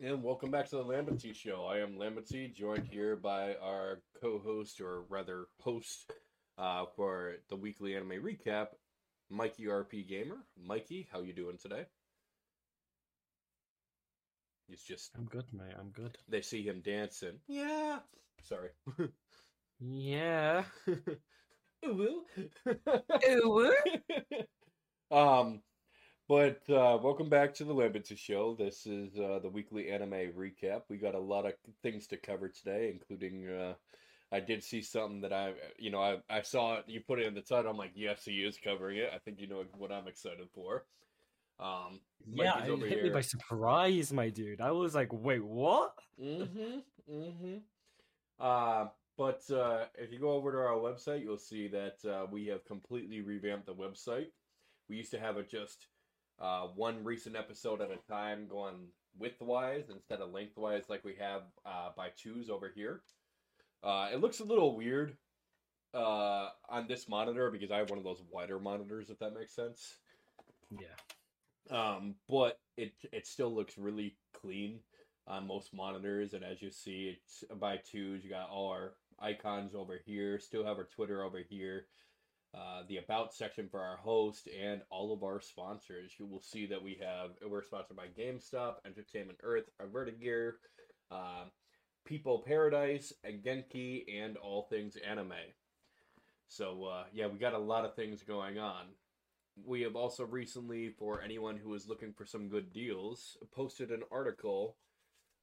And welcome back to the Lambency Show. I am Lambency, joined here by our co-host, or rather host, uh, for the weekly anime recap, Mikey RP Gamer. Mikey, how you doing today? He's just. I'm good, mate. I'm good. They see him dancing. Yeah. Sorry. Yeah. Ooh. Ooh. um, but uh, welcome back to the Lambency Show. This is uh, the weekly anime recap. We got a lot of things to cover today, including uh, I did see something that I, you know, I, I saw it. You put it in the title. I'm like, yes, he is covering it. I think you know what I'm excited for. Um, Yeah, it hit me by surprise, my dude. I was like, wait, what? Mm-hmm. Mm-hmm. Uh, but uh, if you go over to our website, you'll see that uh, we have completely revamped the website. We used to have it just uh, one recent episode at a time going widthwise instead of lengthwise like we have uh, by twos over here. Uh, it looks a little weird uh, on this monitor because I have one of those wider monitors, if that makes sense. Yeah. Um, but it it still looks really clean on most monitors, and as you see, it's by twos. You got all our icons over here. Still have our Twitter over here. Uh, the about section for our host and all of our sponsors. You will see that we have we're sponsored by GameStop, Entertainment Earth, Vertagear, uh, People Paradise, Genki, and all things anime. So uh, yeah, we got a lot of things going on. We have also recently, for anyone who is looking for some good deals, posted an article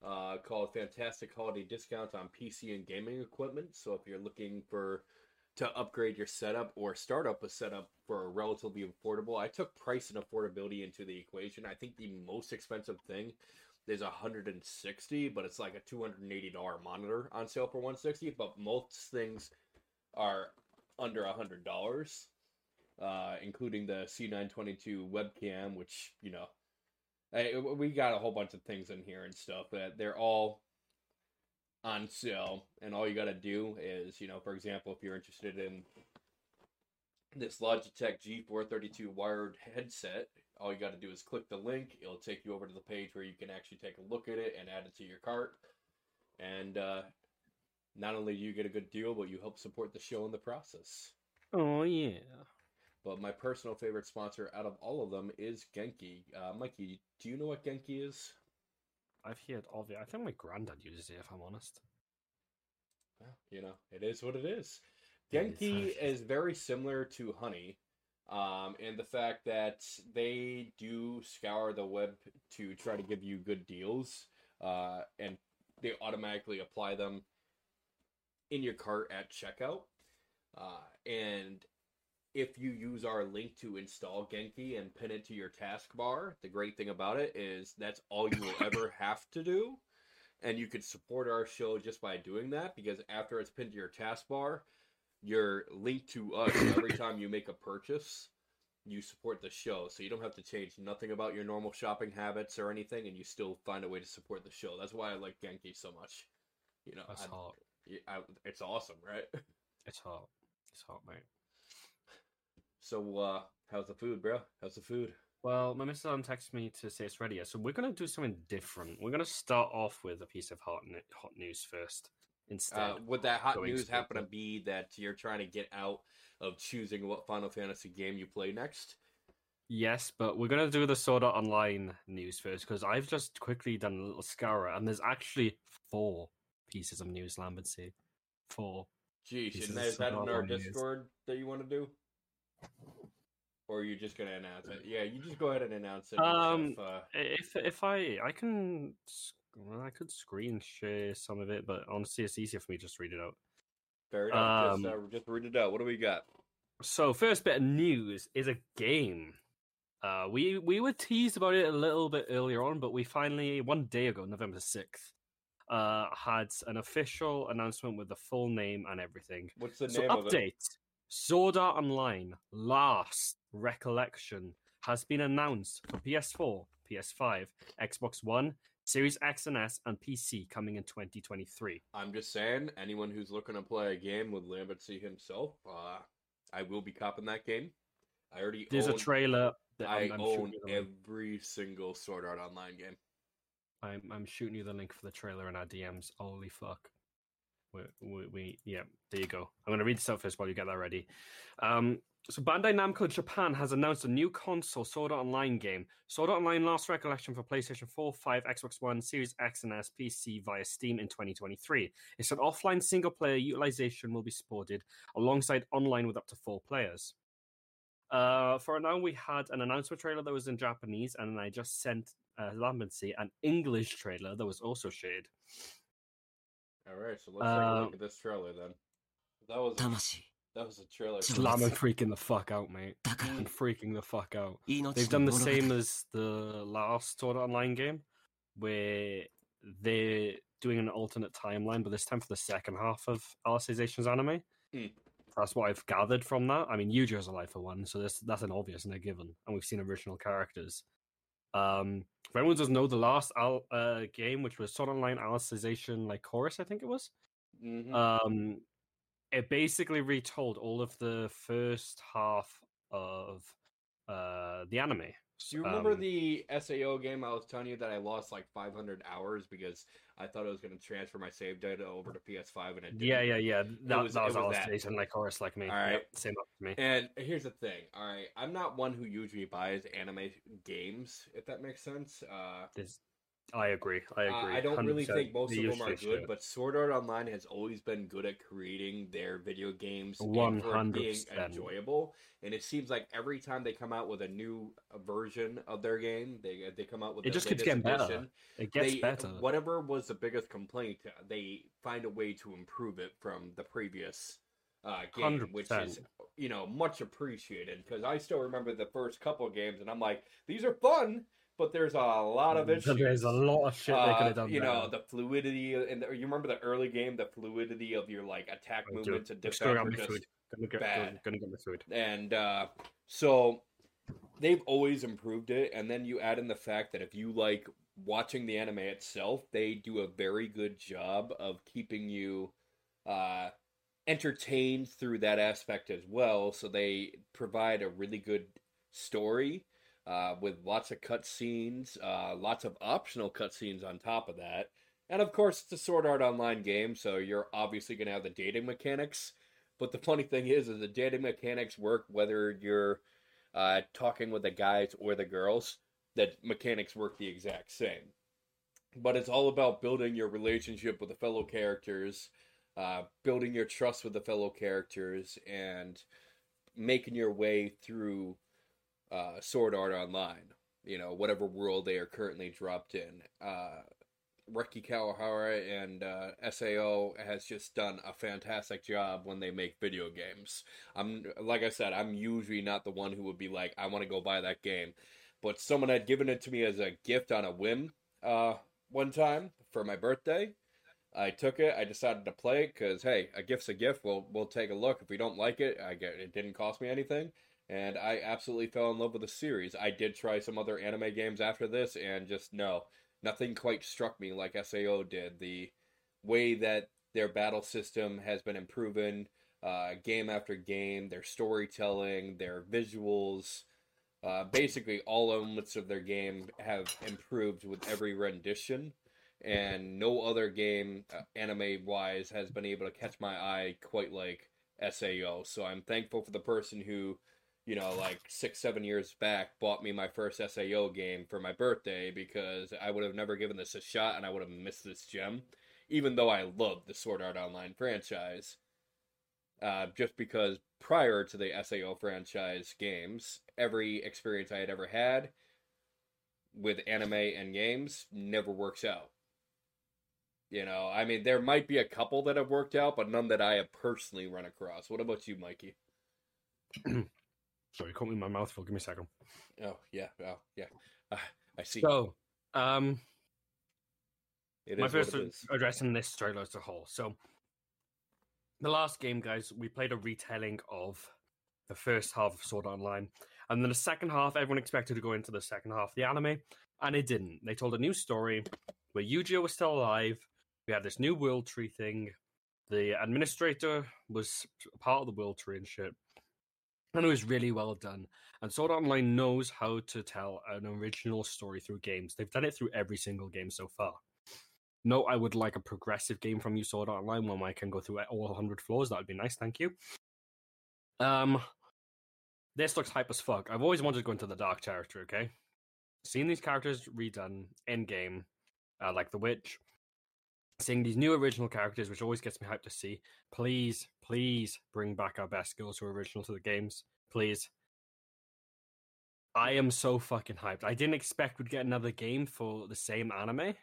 uh, called "Fantastic Holiday Discounts on PC and Gaming Equipment." So if you're looking for to upgrade your setup or start up a setup for a relatively affordable, I took price and affordability into the equation. I think the most expensive thing is 160, but it's like a 280 dollar monitor on sale for 160. But most things are under a hundred dollars uh, including the C922 webcam, which you know, I, we got a whole bunch of things in here and stuff that they're all on sale, and all you got to do is, you know, for example, if you're interested in this Logitech G432 wired headset, all you got to do is click the link. It'll take you over to the page where you can actually take a look at it and add it to your cart. And uh, not only do you get a good deal, but you help support the show in the process. Oh, yeah. But my personal favorite sponsor out of all of them is Genki. Uh, Mikey, do you know what Genki is? I've heard of it. I think my granddad uses it, if I'm honest. Well, you know, it is what it is. It is Genki is very similar to Honey, um, in the fact that they do scour the web to try to give you good deals, uh, and they automatically apply them in your cart at checkout. Uh, and if you use our link to install Genki and pin it to your taskbar, the great thing about it is that's all you will ever have to do. And you could support our show just by doing that because after it's pinned to your taskbar, you're linked to us every time you make a purchase. You support the show, so you don't have to change nothing about your normal shopping habits or anything, and you still find a way to support the show. That's why I like Genki so much. You know, That's I- hot. I- it's awesome, right? It's hot. It's hot, mate. So, uh, how's the food, bro? How's the food? Well, my missus Lam texted me to say it's ready. So we're gonna do something different. We're gonna start off with a piece of hot hot news first. Instead, Uh, would that hot news happen to be that you're trying to get out of choosing what Final Fantasy game you play next? yes, but we're gonna do the Sword Art Online news first because I've just quickly done a little scour, and there's actually four pieces of news. Lambency, four. Jeez, and is that in our hot news. Discord that you want to do? Or you're you just gonna announce it? Yeah, you just go ahead and announce it. Um, yourself, uh, If if I I can, well, I could screen share some of it, but honestly, it's easier for me to just read it out. fair enough. um, just, uh, just read it out. What do we got? So first bit of news is a game. Uh, we we were teased about it a little bit earlier on, but we finally one day ago, November sixth, uh, had an official announcement with the full name and everything. What's the So name of it? Sword Art Online Last Recollection has been announced for PS4, PS5, Xbox One, Series X and S, and PC coming in 2023. I'm just saying, anyone who's looking to play a game with Lambency himself, uh, I will be copping that game. I already There's own, a trailer that I I'm, I'm own every single Sword Art Online game. I'm I'm shooting you the link for the trailer in our DMs. Holy fuck. We, we, yeah, there you go. I'm gonna read this out first while you get that ready. Um, so Bandai Namco Japan has announced a new console Sword Online game. Sword Online Last Recollection for PlayStation 4, 5, Xbox One, Series X, and S, PC via Steam in 2023. It's an offline single player utilization will be supported alongside online with up to four players. Uh, for now, we had an announcement trailer that was in Japanese, and I just sent uh, Lambency an English trailer that was also shared. All right, so let's take a look at this trailer then. That was Tamashi. that was a trailer. Slamming freaking the fuck out, mate. And freaking the fuck out. They've done the same as the last Sword Online game, where they're doing an alternate timeline, but this time for the second half of Alice anime. Mm. That's what I've gathered from that. I mean, Eugeo is alive for one, so this, that's an obvious and a given. And we've seen original characters. Um, if anyone doesn't know, the last Al- uh, game, which was Sword Online Alicization, Lycoris, I think it was. Mhm. Um, it basically retold all of the first half of uh the anime. Do you remember um, the SAO game I was telling you that I lost like 500 hours because I thought I was going to transfer my save data over to PS5 and it didn't? Yeah, yeah, yeah. That was- that was, it was that. Alicization, Lycoris, like me. All right. Yep, same up me. And here's the thing, all right, I'm not one who usually buys anime games, if that makes sense. Uh, There's, I agree. I Uh, agree. I don't really 100%. think most The of them are good, but Sword Art Online has always been good at creating their video games being 100%. enjoyable. And it seems like every time they come out with a new uh, version of their game, they they come out with It the just keeps getting better. edition, it gets they, better. Whatever was the biggest complaint, uh, they find a way to improve it from the previous uh, game, which is you know much appreciated. Because I still remember the first couple games, and I'm like, these are fun, but there's a lot of issues. There's a lot of shit they could Uh, have done. you know better. the fluidity and the, you remember the early game the fluidity of your like attack I do. movements and I'm still defense were just food. Gonna get, bad. gonna get my food. and uh so they've always improved it and then you add in the fact that if you like watching the anime itself they do a very good job of keeping you uh entertained through that aspect as well so they provide a really good story uh, with lots of cutscenes, uh, lots of optional cutscenes on top of that. And of course, it's a Sword Art Online game, so you're obviously going to have the dating mechanics. But the funny thing is, is the dating mechanics work whether you're uh, talking with the guys or the girls. That mechanics work the exact same. But it's all about building your relationship with the fellow characters, uh, building your trust with the fellow characters, and making your way through uh, Sword Art Online. You know, whatever world they are currently dropped in. Uh, Reki Kawahara and uh, SAO has just done a fantastic job when they make video games. I'm like I said, I'm usually not the one who would be like, I want to go buy that game, but someone had given it to me as a gift on a whim uh, one time for my birthday. I took it. I decided to play it because hey, a gift's a gift. We'll we'll take a look. If we don't like it, I get it didn't cost me anything and I absolutely fell in love with the series. I did try some other anime games after this, and just no, nothing quite struck me like SAO did. The way that their battle system has been improving, uh, game after game, their storytelling, their visuals, uh, basically all elements of their game have improved with every rendition. And no other game, uh, anime wise, has been able to catch my eye quite like SAO. So I'm thankful for the person who you know, like six, seven years back, bought me my first SAO game for my birthday because I would have never given this a shot and I would have missed this gem, even though I loved the Sword Art Online franchise. Uh, just because prior to the SAO franchise games, every experience I had ever had with anime and games never works out. You know, I mean, there might be a couple that have worked out, but none that I have personally run across. What about you, Mikey? Sorry, caught me in my mouthful. Give me a second. Oh yeah, oh yeah. Uh, I see. So, um, It my first addressing this trailer as a whole. So, the last game, guys, we played a retelling of the first half of Sword Online, and then the second half. Everyone expected to go into the second half of the anime, and it didn't. They told a new story where Eugeo was still alive. We had this new world tree thing. The administrator was part of the world tree and shit. And it was really well done. And Sword Online knows how to tell an original story through games. They've done it through every single game so far. No, I would like a progressive game from you, Sword Online, where I can go through all 100 floors. That would be nice, thank you. Um, this looks hype as fuck. I've always wanted to go into the dark territory. Okay, seeing these characters redone in game, uh, like the witch, seeing these new original characters, which always gets me hyped to see. Please, please bring back our best girls who are original to the games, please. I am so fucking hyped. I didn't expect we'd get another game for the same anime.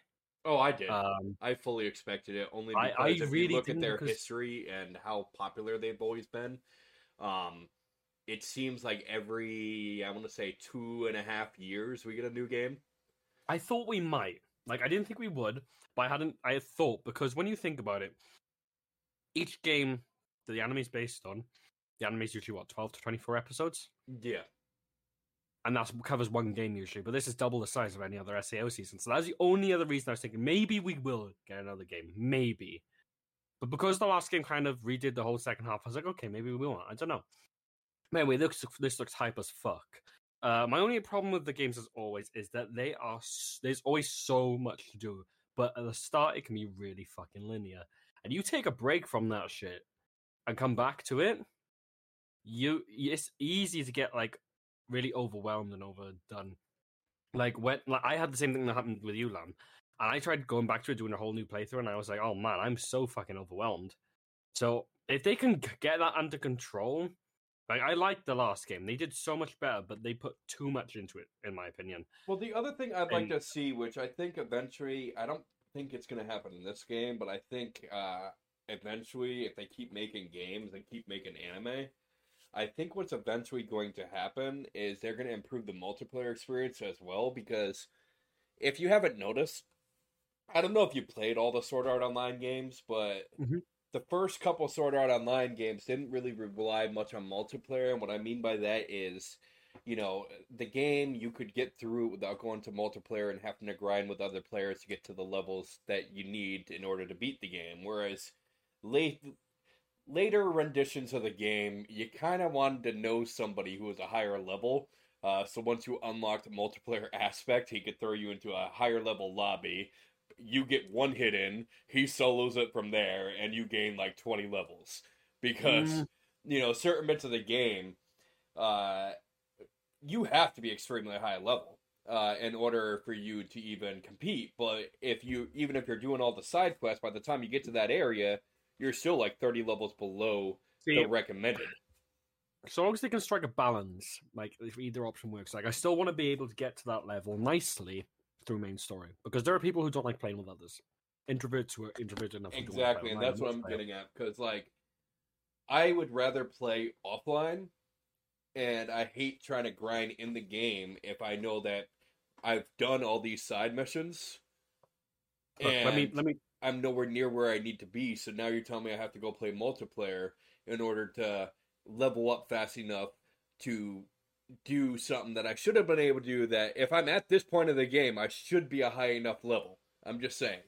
Oh, I did. Um, I fully expected it only I- because I if really you look at their because- history and how popular they've always been, um, it seems like every I want to say two and a half years we get a new game. I thought we might. Like I didn't think we would, but I hadn't. I had thought because when you think about it, each game that the anime is based on, the anime is usually what twelve to twenty four episodes, Yeah, and that covers one game usually. But this is double the size of any other SAO season, so that's the only other reason I was thinking maybe we will get another game, maybe. But because the last game kind of redid the whole second half, I was like, okay, maybe we won't. I don't know. But anyway, this this looks hype as fuck. Uh, my only problem with the games, as always, is that they are there's always so much to do, but at the start it can be really fucking linear, and you take a break from that shit and come back to it, you it's easy to get like really overwhelmed and overdone. Like when like I had the same thing that happened with you, Lam, and I tried going back to it, doing a whole new playthrough, and I was like, oh man, I'm so fucking overwhelmed. So if they can get that under control, like I liked the last game, they did so much better, but they put too much into it, in my opinion. Well, the other thing I'd like And- to see, which I think eventually, I don't think it's going to happen in this game, but I think uh, eventually, if they keep making games and keep making anime, I think what's eventually going to happen is they're going to improve the multiplayer experience as well. Because if you haven't noticed, I don't know if you played all the Sword Art Online games, but Mhm. The first couple Sword Art Online games didn't really rely much on multiplayer. And what I mean by that is you know, the game you could get through without going to multiplayer and having to grind with other players to get to the levels that you need in order to beat the game. Whereas late later renditions of the game, you kind of wanted to know somebody who was a higher level. Uh, so once you unlocked multiplayer aspect, he could throw you into a higher level lobby. You get one hit in, he solos it from there, and you gain like 20 levels. Because, Mm. you know, certain bits of the game, uh, you have to be extremely high level uh, in order for you to even compete. But if you, even if you're doing all the side quests, by the time you get to that area, you're still like 30 levels below See, the recommended. so long as they can strike a balance, like if either option works, like I still want to be able to get to that level nicely through main story because there are people who don't like playing with others, introverts who are introverted enough. Exactly, and that's what I'm getting at. Because like, I would rather play offline, and I hate trying to grind in the game if I know that I've done all these side missions. Look, let me and let me I'm nowhere near where I need to be. So now you're telling me I have to go play multiplayer in order to level up fast enough to do something that I should have been able to do. That if I'm at this point of the game, I should be a high enough level. I'm just saying.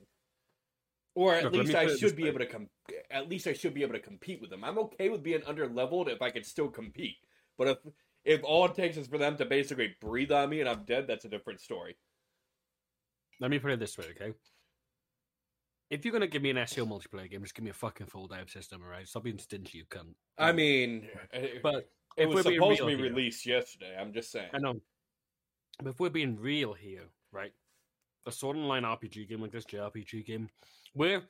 Or at Look, least I should be way. able to com- At least I should be able to compete with them. I'm okay with being under leveled if I can still compete. But if if all it takes is for them to basically breathe on me and I'm dead, that's a different story. let me put it this way, okay? If you're gonna give me an SAO multiplayer game, just give me a fucking full dive system, alright? Stop being stingy, you cunt. I mean, But it was supposed to be here- released yesterday. I'm just saying. I know. But if we're being real here, right? A Sword and Line RPG game like this JRPG game, where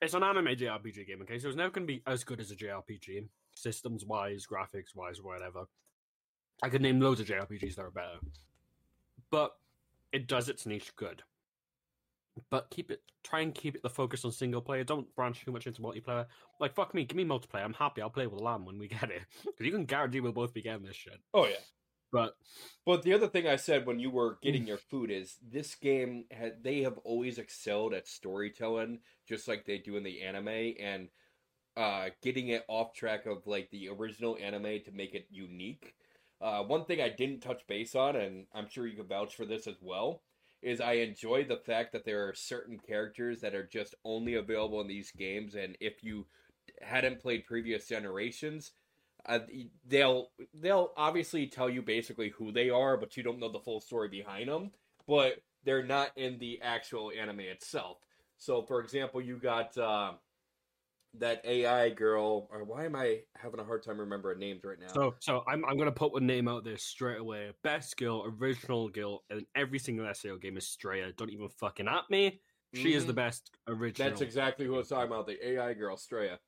it's an anime JRPG game, okay? So it's never going to be as good as a JRPG, systems wise, graphics wise, whatever. I could name loads of JRPGs that are better. But it does its niche good. But keep it, try and keep it the focus on single player. Don't branch too much into multiplayer. Like, fuck me, give me multiplayer. I'm happy. I'll play with Lamb when we get it. Because you can guarantee we'll both be getting this shit. Oh yeah. But But the other thing I said when you were getting your food is this game had they have always excelled at storytelling, just like they do in the anime, and uh, getting it off track of like the original anime to make it unique. Uh, one thing I didn't touch base on, and I'm sure you can vouch for this as well, is I enjoy the fact that there are certain characters that are just only available in these games, and if you hadn't played previous generations, uh, they'll they'll obviously tell you basically who they are, but you don't know the full story behind them. But they're not in the actual anime itself. So, for example, you got uh, that AI girl, or why am I having a hard time remembering names right now? So, so I'm I'm gonna put one name out there straight away. Best girl, original girl, in every single SAO game is Strea. Don't even fucking at me. She is the Mhm. best original. That's exactly who I was talking about. The AI girl, Strea.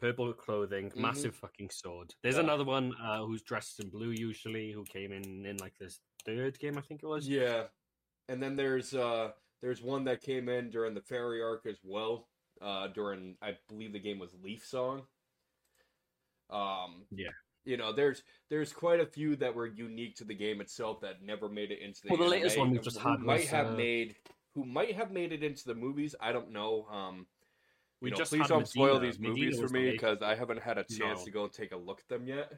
Purple clothing, Mhm. massive fucking sword. There's Yeah. another one uh, who's dressed in blue usually, who came in in like this third game, I think it was. Yeah, and then there's uh there's one that came in during the fairy arc as well. Uh, during I believe the game was Leaf Song. Um, Yeah. you know, there's there's quite a few that were unique to the game itself that never made it into the. Well, the latest one we've just had might was, have uh, made who might have made it into the movies. I don't know. Um, We know, just please don't spoil these Medina movies for me because I haven't had a chance No. to go take a look at them yet.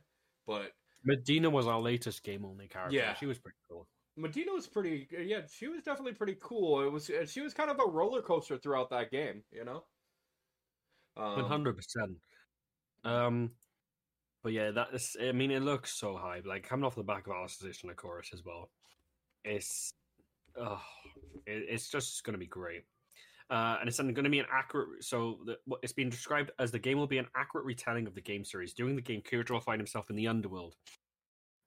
But Medina was our latest game only character. Yeah. she was pretty cool. Medina was pretty. Yeah, she was definitely pretty cool. It was. She was kind of a roller coaster throughout that game. You know. One Um, hundred percent. Um, but yeah, that is. I mean, it looks so high. Like coming off the back of Alicization of chorus as well. It's, oh, it, it's just going to be great. Uh, and it's going to be an accurate. So the, it's been described as the game will be an accurate retelling of the game series. During the game, Kirito will find himself in the underworld.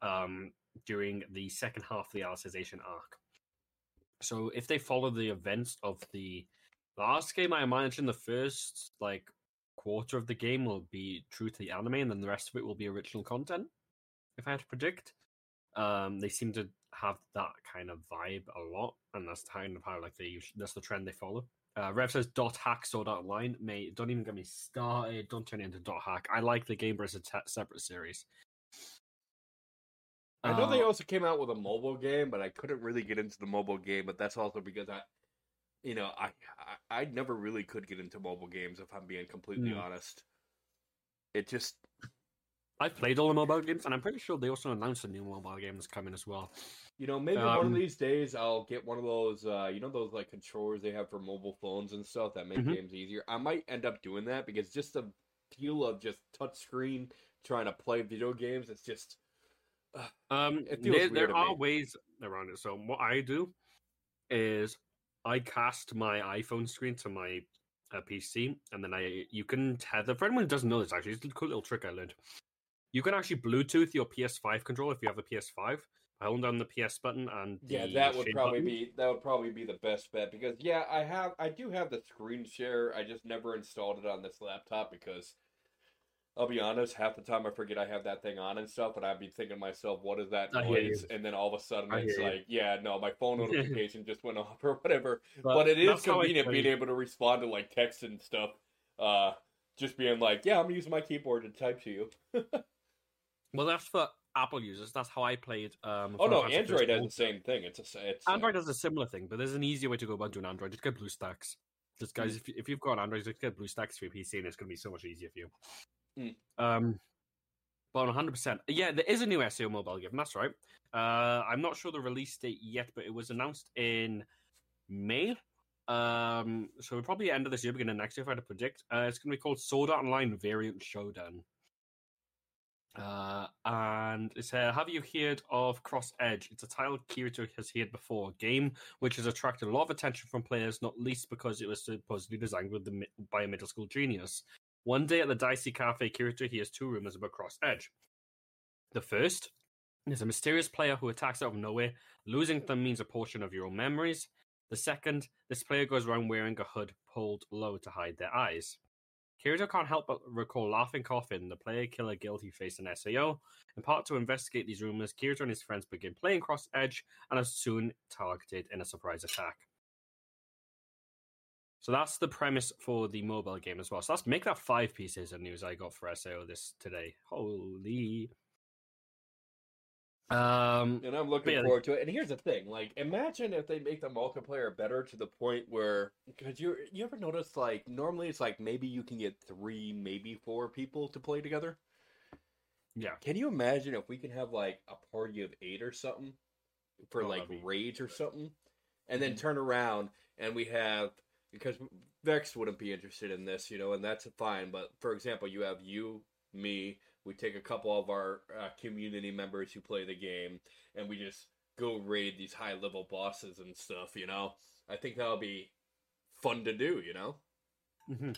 Um, during the second half of the Alicization arc. So if they follow the events of the last game, I imagine the first like quarter of the game will be true to the anime, and then the rest of it will be original content. If I had to predict, um, they seem to have that kind of vibe a lot, and that's kind of how like they that's the trend they follow. Uh, Rev says dot hack sword art line. Mate, don't even get me started. Don't turn it into dot hack. I like the game, but it's a te- separate series. I know they Uh, also came out with a mobile game, but I couldn't really get into the mobile game. But that's also because I, you know, I I, I never really could get into mobile games if I'm being completely Mm. honest. It just I've played all the mobile games, and I'm pretty sure they also announced a new mobile game that's coming as well. You know, maybe one of Um, these days I'll get one of those, uh, you know, those like controllers they have for mobile phones and stuff that make Mhm. games easier. I might end up doing that because just the feel of just touchscreen trying to play video games, it's just Um, It there, there are me. ways around it. So what I do is I cast my iPhone screen to my uh, PC, and then I you can tether. For anyone who doesn't know this, actually, it's a cool little trick I learned. You can actually Bluetooth your PS5 controller if you have a PS5 I hold down the PS button and yeah, that would probably button. be that would probably be the best bet because yeah, I have I do have the screen share. I just never installed it on this laptop because I'll be honest, half the time I forget I have that thing on and stuff, and I'd be thinking to myself, "What is that I hear you. noise?" And then all of a sudden, I it's hear you. like, "Yeah, no, my phone notification just went off or whatever." But, but it is that's how I convenient being able to respond to like text and stuff. Uh, just being like, "Yeah, I'm using my keyboard to type to you." Well, that's for Apple users. That's how I played. Um, Oh no, Fantasy Android has the same thing. It's a it's uh, Android does a similar thing, but there's an easier way to go about doing Android. Just get BlueStacks. Just guys, Mm. if, you- if you've got Android, just get BlueStacks for your PC, and it's going to be so much easier for you. Mm. Um, but 100, percent yeah, there is a new SAO mobile game. That's right. Uh, I'm not sure the release date yet, but it was announced in May. Um, so probably end of this year, beginning of next year, if I had to predict. Uh, it's going to be called Sword Art Online Variant Showdown. Uh, and it's said, Have you heard of Cross Edge? It's a title Kirito has heard before. Game which has attracted a lot of attention from players, not least because it was supposedly designed with the, by a middle school genius. One day at the Dicey Cafe, Kirito hears two rumors about Cross Edge. The first is a mysterious player who attacks out of nowhere. Losing them means a portion of your own memories. The second, this player goes around wearing a hood pulled low to hide their eyes. Kirito can't help but recall Laughing Coffin, the player killer guild he faced in SAO. In part to investigate these rumors, Kirito and his friends begin playing Cross Edge and are soon targeted in a surprise attack. So that's the premise for the mobile game as well. So let's make that five pieces of news I got for SAO this today. Holy. Um, and I'm looking yeah, forward to it. And here's the thing: like, imagine if they make the multiplayer better to the point where, because you you ever notice like normally it's like maybe you can get three, maybe four people to play together. yeah. Can you imagine if we can have like a party of eight or something for Oh, like rage or something, and then Mhm. turn around and we have because Vex wouldn't be interested in this, you know, and that's fine. But for example, you have you, me, We take a couple of our uh, community members who play the game, and we just go raid these high level bosses and stuff. You know, I think that'll be fun to do. You know. Mm-hmm.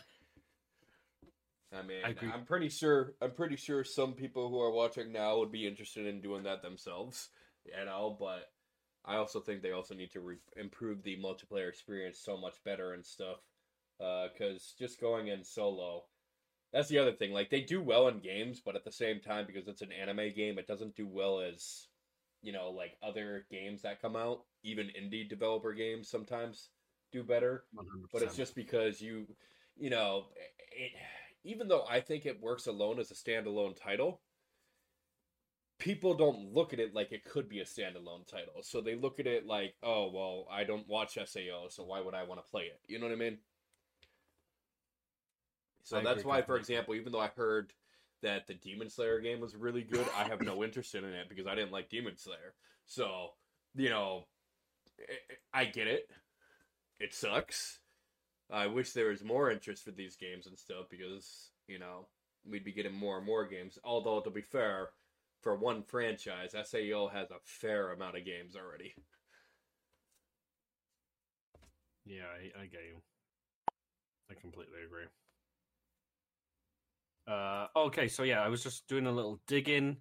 I mean, I. I'm pretty sure. I'm pretty sure some people who are watching now would be interested in doing that themselves. You know, but I also think they also need to re- improve the multiplayer experience so much better and stuff. Uh, because just going in solo, that's the other thing. Like they do well in games, but at the same time, because it's an anime game, it doesn't do well as you know, like other games that come out. Even indie developer games sometimes do better. 100%. But it's just because you, you know, it, even though I think it works alone as a standalone title, people don't look at it like it could be a standalone title. So they look at it like, oh, well, I don't watch SAO, so why would I want to play it? You know what I mean? So I that's why, for example, even though I heard that the Demon Slayer game was really good, I have no interest in it because I didn't like Demon Slayer. So, you know, I- I get it. It sucks. I wish there was more interest for these games and stuff because, you know, we'd be getting more and more games. Although, to be fair, for one franchise, SAO has a fair amount of games already. Yeah, I, I get you. I completely agree. Uh, okay, so yeah, I was just doing a little digging,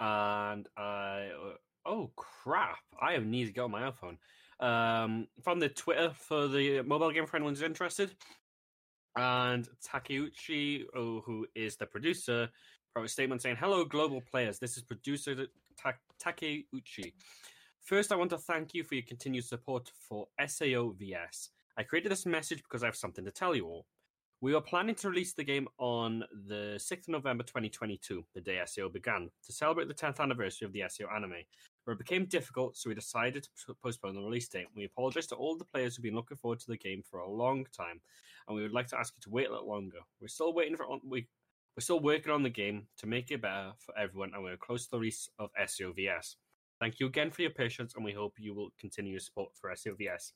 and I uh, oh crap, I have need to get on my iPhone. Um, from the Twitter for the mobile game for anyone who's interested, and Takeuchi, oh, who is the producer, a statement saying, "Hello, global players. This is producer Ta- Takeuchi. First, I want to thank you for your continued support for SAO VS. I created this message because I have something to tell you all. We were planning to release the game on the 6th of November 2022, the day SAO began, to celebrate the 10th anniversary of the SAO anime. But it became difficult, so we decided to postpone the release date. We apologize to all the players who've been looking forward to the game for a long time, and we would like to ask you to wait a little longer. We're still waiting for we we're still working on the game to make it better for everyone, and we're close to the release of SAOVS. Thank you again for your patience, and we hope you will continue your support for SAOVS.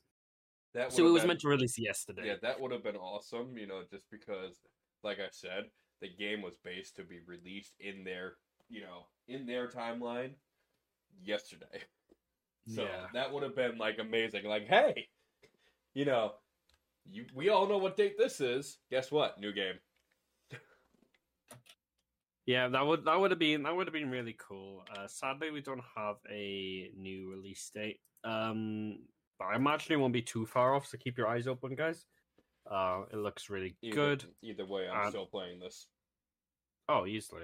That So it was been- meant to release yesterday. Yeah, that would have been awesome, you know, just because, like I said, the game was based to be released in their, you know, in their timeline yesterday. So Yeah. that would have been like amazing. Like, hey, you know, you we all know what date this is. Guess what? New game. Yeah, that would that would have been that would have been really cool. Uh, sadly, we don't have a new release date. Um, but I imagine it won't be too far off. So keep your eyes open, guys. Uh, it looks really Either, good. Either way, I'm Um, still playing this. Oh, easily.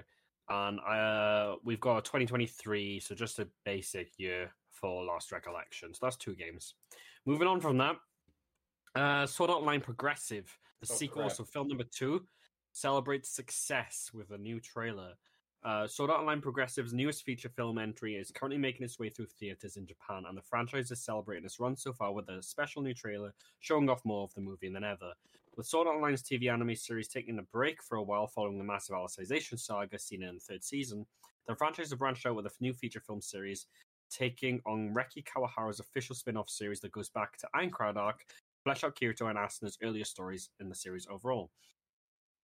And uh, we've got 2023, so just a basic year for Last Recollection. So that's two games. Moving on from that, uh, Sword Art Online Progressive, the Oh, sequel, crap. so film number two, celebrates success with a new trailer. Uh, Sword Art Online Progressive's newest feature film entry is currently making its way through theaters in Japan, and the franchise is celebrating its run so far with a special new trailer showing off more of the movie than ever. With Sword Art Online's TV anime series taking a break for a while following the massive Alicization saga seen in the third season, the franchise have branched out with a new feature film series taking on Reki Kawahara's official spin off series that goes back to Aincrad Arc, flesh out Kirito and Asuna's earlier stories in the series overall.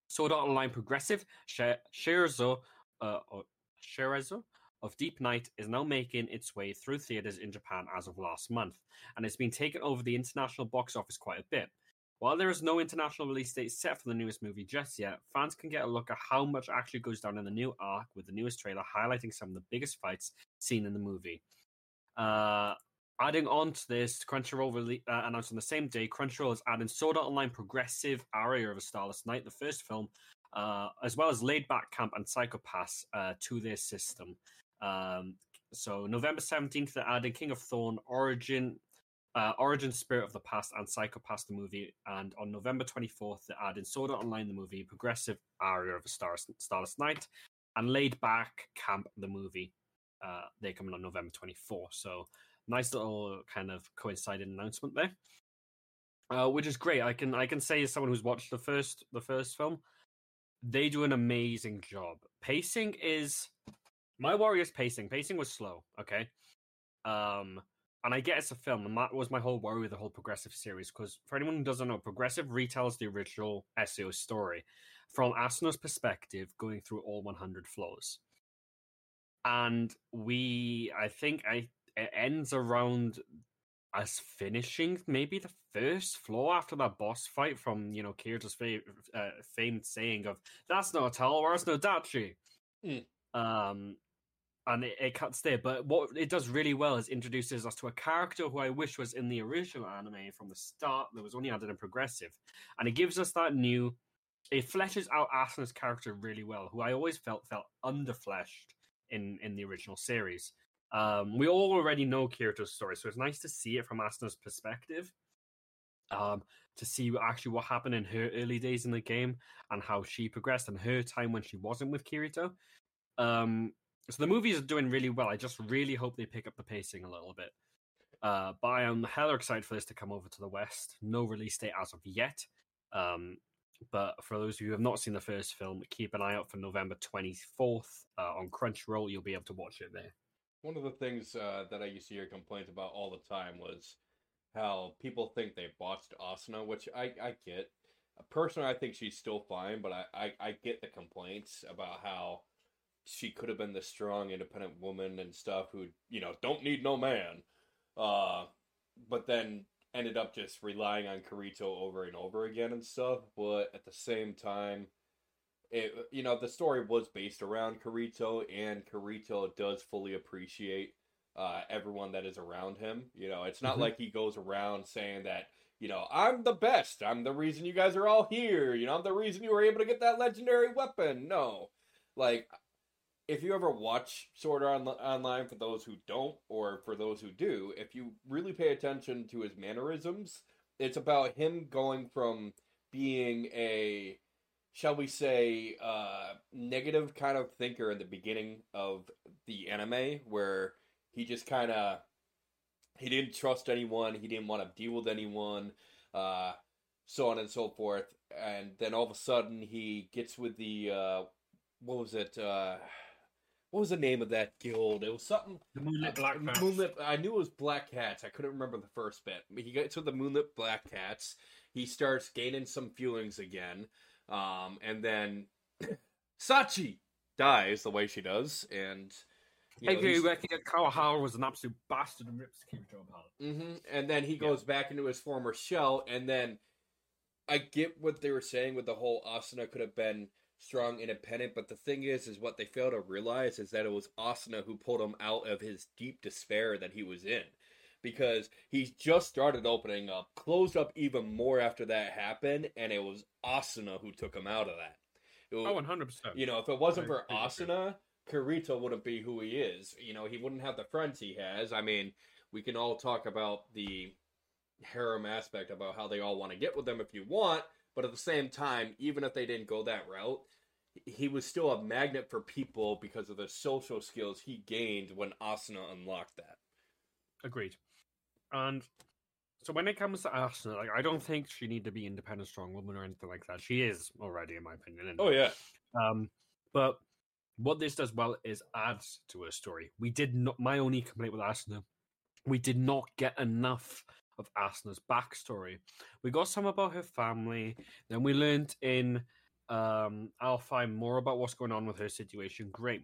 Sword Art Online Progressive, Scherzo, uh, of Deep Night is now making its way through theaters in Japan as of last month, and it's been taken over the international box office quite a bit. While there is no international release date set for the newest movie just yet, fans can get a look at how much actually goes down in the new arc with the newest trailer highlighting some of the biggest fights seen in the movie. Uh, adding on to this, Crunchyroll rele- uh, announced on the same day, Crunchyroll is adding Sword Art Online Progressive Aria of a Starless Night, the first film, uh, as well as Laid Back Camp and Psychopass uh, to their system. Um, so November 17th, they're adding King of Thorn, Origin, uh, Origin Spirit of the Past, and Psychopass the movie. And on November 24th, they're adding Sword Art Online the movie, Progressive Aria of a Star- Starless Night, and Laid Back Camp the movie. Uh, they're coming on November 24th. So nice little kind of coinciding announcement there. Uh, which is great. I can I can say as someone who's watched the first the first film, they do an amazing job. Pacing is my Warriors pacing. Pacing was slow, okay. Um, and I get it's a film, and that was my whole worry with the whole Progressive series. Because for anyone who doesn't know, Progressive retells the original SAO story, from Asuna's perspective, going through all 100 floors. And we, I think, I it ends around us finishing maybe the first floor after that boss fight from you know Kirito's fa- uh, famed saying of "That's not a talwar, where's nodachi." Mm. Um, and it, it cuts there. But what it does really well is introduces us to a character who I wish was in the original anime from the start. That was only added in progressive, and it gives us that new. It fleshes out Asuna's character really well, who I always felt felt underfleshed in in the original series. Um, we all already know Kirito's story, so it's nice to see it from Asuna's perspective. Um, to see actually what happened in her early days in the game and how she progressed and her time when she wasn't with Kirito. Um, so the movies are doing really well. I just really hope they pick up the pacing a little bit. Uh, but I am hella excited for this to come over to the West. No release date as of yet. Um, but for those of you who have not seen the first film, keep an eye out for November 24th uh, on Crunchyroll. You'll be able to watch it there. One of the things uh, that I used to hear complaints about all the time was how people think they botched Asuna, which I, I get. Personally, I think she's still fine, but I, I, I get the complaints about how she could have been the strong, independent woman and stuff who, you know, don't need no man. Uh, but then ended up just relying on Kirito over and over again and stuff. But at the same time, it you know the story was based around Kirito, and Kirito does fully appreciate uh, everyone that is around him. You know, it's not Mhm. like he goes around saying that. You know, I'm the best. I'm the reason you guys are all here. You know, I'm the reason you were able to get that legendary weapon. No, like if you ever watch Sword Art on- Online, for those who don't, or for those who do, if you really pay attention to his mannerisms, it's about him going from being a, shall we say, uh, negative kind of thinker in the beginning of the anime, where he just kind of he didn't trust anyone, he didn't want to deal with anyone, uh, so on and so forth, and then all of a sudden he gets with the uh, what was it? Uh, what was the name of that guild? It was something. The Moonlit Black Cats. Moonlit. I knew it was Black Cats. I couldn't remember the first bit. He gets with the Moonlit Black Cats. He starts gaining some feelings again, um, and then Sachi dies the way she does, and you know, Aka he's- reckon that Kawahara was an absolute bastard and rips Kirito apart. hmm And then he goes back into his former shell, and then I get what they were saying with the whole Asuna could have been strong, independent, but the thing is, is what they fail to realize is that it was Asuna who pulled him out of his deep despair that he was in. Because he just started opening up, closed up even more after that happened, and it was Asuna who took him out of that. Was, Oh, 100%. you know, if it wasn't for. Asuna, Kirito wouldn't be who he is. You know, he wouldn't have the friends he has. I mean, we can all talk about the harem aspect about how they all want to get with them if you want, but at the same time, even if they didn't go that route, he was still a magnet for people because of the social skills he gained when Asuna unlocked that. Agreed. And so when it comes to Asuna, like I don't think she need to be independent, strong woman or anything like that. She is already, in my opinion. Oh yeah, Um, but what this does well is adds to her story. We did not. My only complaint with Asuna, we did not get enough of Asuna's backstory. We got some about her family. Then we learned in um, I'll find more about what's going on with her situation. Great.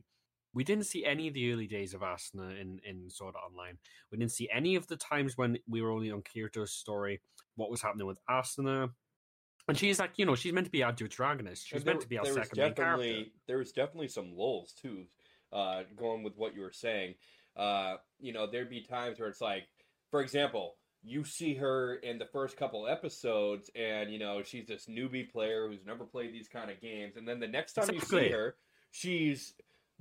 We didn't see any of the early days of Asuna in in Sword Art Online. We didn't see any of the times when we were only on Kirito's story. What was happening with Asuna? And she's like, you know, she's meant to be our protagonist. She's And meant to be our there second main character. there was definitely some lulls too. Uh, going with what you were saying, uh, you know, there'd be times where it's like, for example, you see her in the first couple episodes, and you know she's this newbie player who's never played these kind of games, and then the next time you see her, she's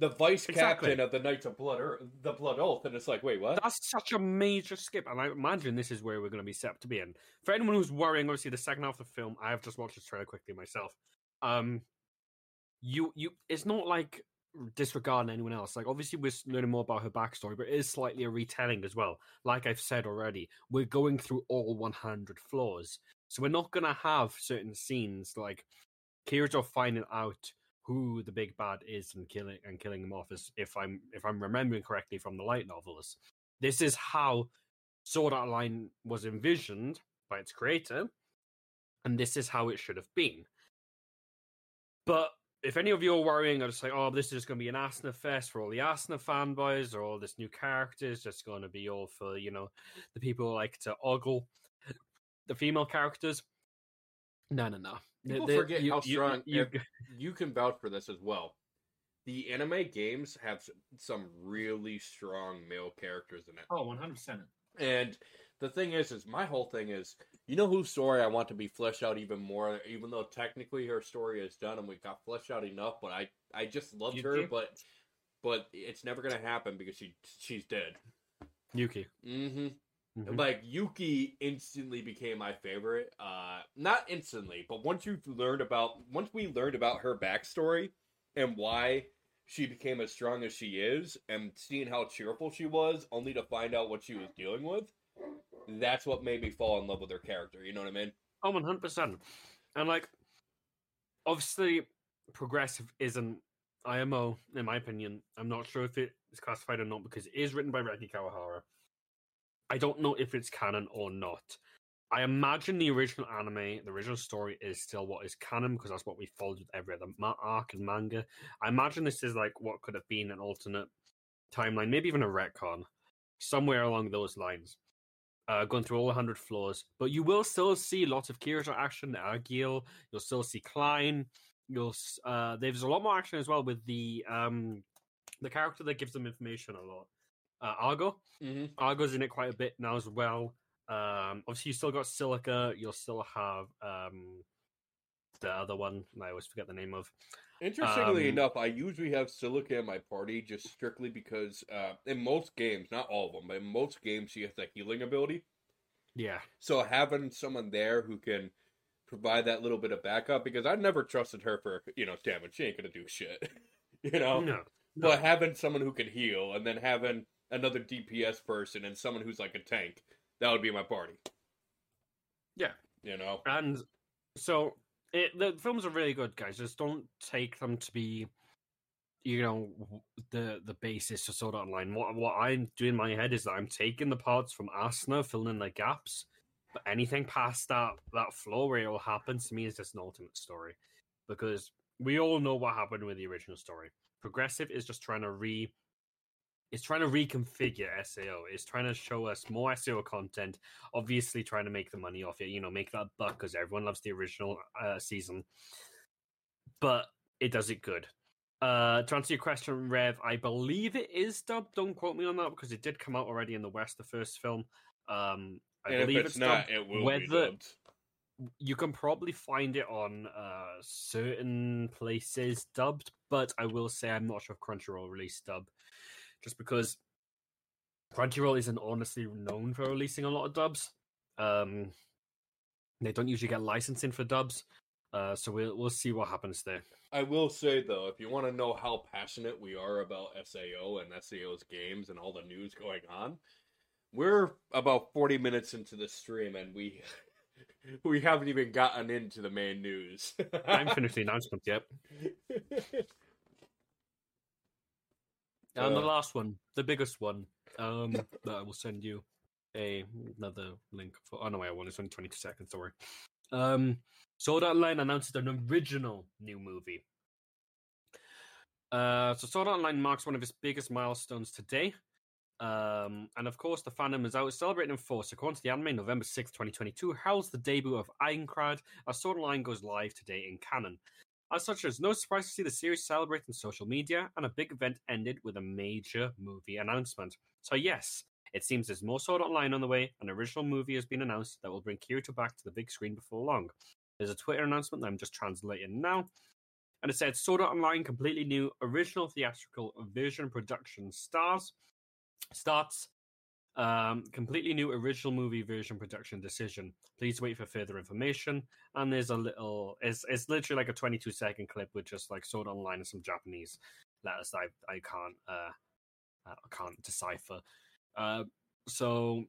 the vice Exactly. captain of the Knights of Blood, or the Blood Oath, and it's like, wait, what? That's such a major skip, and I imagine this is where we're going to be set up to be in. For anyone who's worrying, obviously the second half of the film, I have just watched the trailer quickly myself. Um, you you, it's not like disregarding anyone else. Like obviously we're learning more about her backstory, but it is slightly a retelling as well. Like I've said already, we're going through all 100 floors, so we're not going to have certain scenes like Kirito finding out who the big bad is and killing and killing him off. Is if I'm if I'm remembering correctly from the light novels. This is how Sword Art Online was envisioned by its creator, and this is how it should have been. But if any of you are worrying, are just like, oh, this is just going to be an Asuna fest for all the Asuna fanboys, or all this new characters, just going to be all for you know the people who like to ogle the female characters. No, no, no. People The- the- forget you- how strong. you- if- you can vouch for this as well. The anime games have some really strong male characters in it. Oh, 100%. And the thing is, is my whole thing is, you know whose story I want to be fleshed out even more, even though technically her story is done and we got fleshed out enough, but I, I just loved her, Yuki? but, but it's never gonna happen because she, she's dead. Yuki. Mm-hmm. Mhm. Like Yuki instantly became my favorite. Uh, not instantly, but once you learned about, once we learned about her backstory and why she became as strong as she is, and seeing how cheerful she was, only to find out what she was dealing with, that's what made me fall in love with her character. You know what I mean? Oh, one hundred percent. And like, obviously, progressive isn't IMO in my opinion. I'm not sure if it is classified or not because it is written by Reki Kawahara. I don't know if it's canon or not. I imagine the original anime, the original story, is still what is canon because that's what we followed with every other ma- arc and manga. I imagine this is like what could have been an alternate timeline, maybe even a retcon, somewhere along those lines uh, going through all 100 floors. But you will still see lots of Kirito action, Agil. You'll still see Klein. You'll uh, there's a lot more action as well with the um the character that gives them information a lot. Uh, Argo. Mm-hmm. Argo's in it quite a bit now as well. Um, obviously, you still got Silica. You'll still have um the other one. I always forget the name of. Interestingly Um, enough, I usually have Silica in my party just strictly because uh, in most games, not all of them, but in most games, she has a healing ability. Yeah, So having someone there who can provide that little bit of backup, because I never trusted her for you know damage. She ain't gonna do shit, you know. no, But having someone who can heal, and then having another DPS person and someone who's like a tank, that would be my party. Yeah. you know. And so it, the films are really good, guys. Just don't take them to be, you know, the the basis for Sword Art Online. What what I'm doing in my head is that I'm taking the parts from Asuna, filling in the gaps. But anything past that that flow where it will happen to me is just an ultimate story, because we all know what happened with the original story. Progressive is just trying to re. It's trying to reconfigure SAO. It's trying to show us more SAO content obviously trying to make the money off it, you know, make that buck because everyone loves the original uh, season. But it does it good. Uh, to answer your question, Rev, I believe it is dubbed. Don't quote me on that because it did come out already in the West, the first film. Um, I And if believe it's, not, dubbed. it will be Whether- dubbed. You can probably find it on uh, certain places dubbed, but I will say I'm not sure if Crunchyroll released dub, just because Crunchyroll isn't honestly known for releasing a lot of dubs. Um, they don't usually get licensing for dubs, uh, so we'll we'll see what happens there. I will say though, if you want to know how passionate we are about SAO and SAO's games and all the news going on, we're about forty minutes into the stream and we we haven't even gotten into the main news. I haven't finished the announcement yet. And the Uh. last one, the biggest one, um, that I will send you a another link for. Oh no, wait, I won't. It's only twenty two seconds. Don't worry. Um, Sword Art Online announced an original new movie. Uh, so Sword Art Online marks one of its biggest milestones today. Um, and of course, the fandom is out celebrating in force. According to the anime, November 6th, 2022 heralds the debut of Aincrad as Sword Art Online goes live today in canon. As such, it's no surprise to see the series celebrate on social media, and a big event ended with a major movie announcement. So, yes, it seems there's more Sword Online on the way. An original movie has been announced that will bring Kirito back to the big screen before long. There's a Twitter announcement that I'm just translating now, and it said Sword Art Online completely new original theatrical version production stars starts um, completely new original movie version production decision. Please wait for further information. And there's a little, it's it's literally like a 22 second clip with just like Art Online and some Japanese letters I I can't uh I can't decipher. Uh, so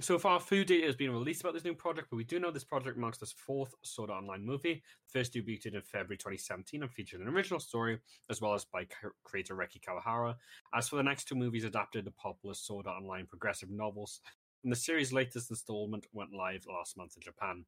so far, food data has been released about this new project, but we do know this project marks this fourth Sword Art Online movie, The first debuted in February 2017 and featured an original story, as well as by creator Reki Kawahara. As for the next two movies, adapted the popular Sword Art Online progressive novels, and the series' latest installment went live last month in Japan.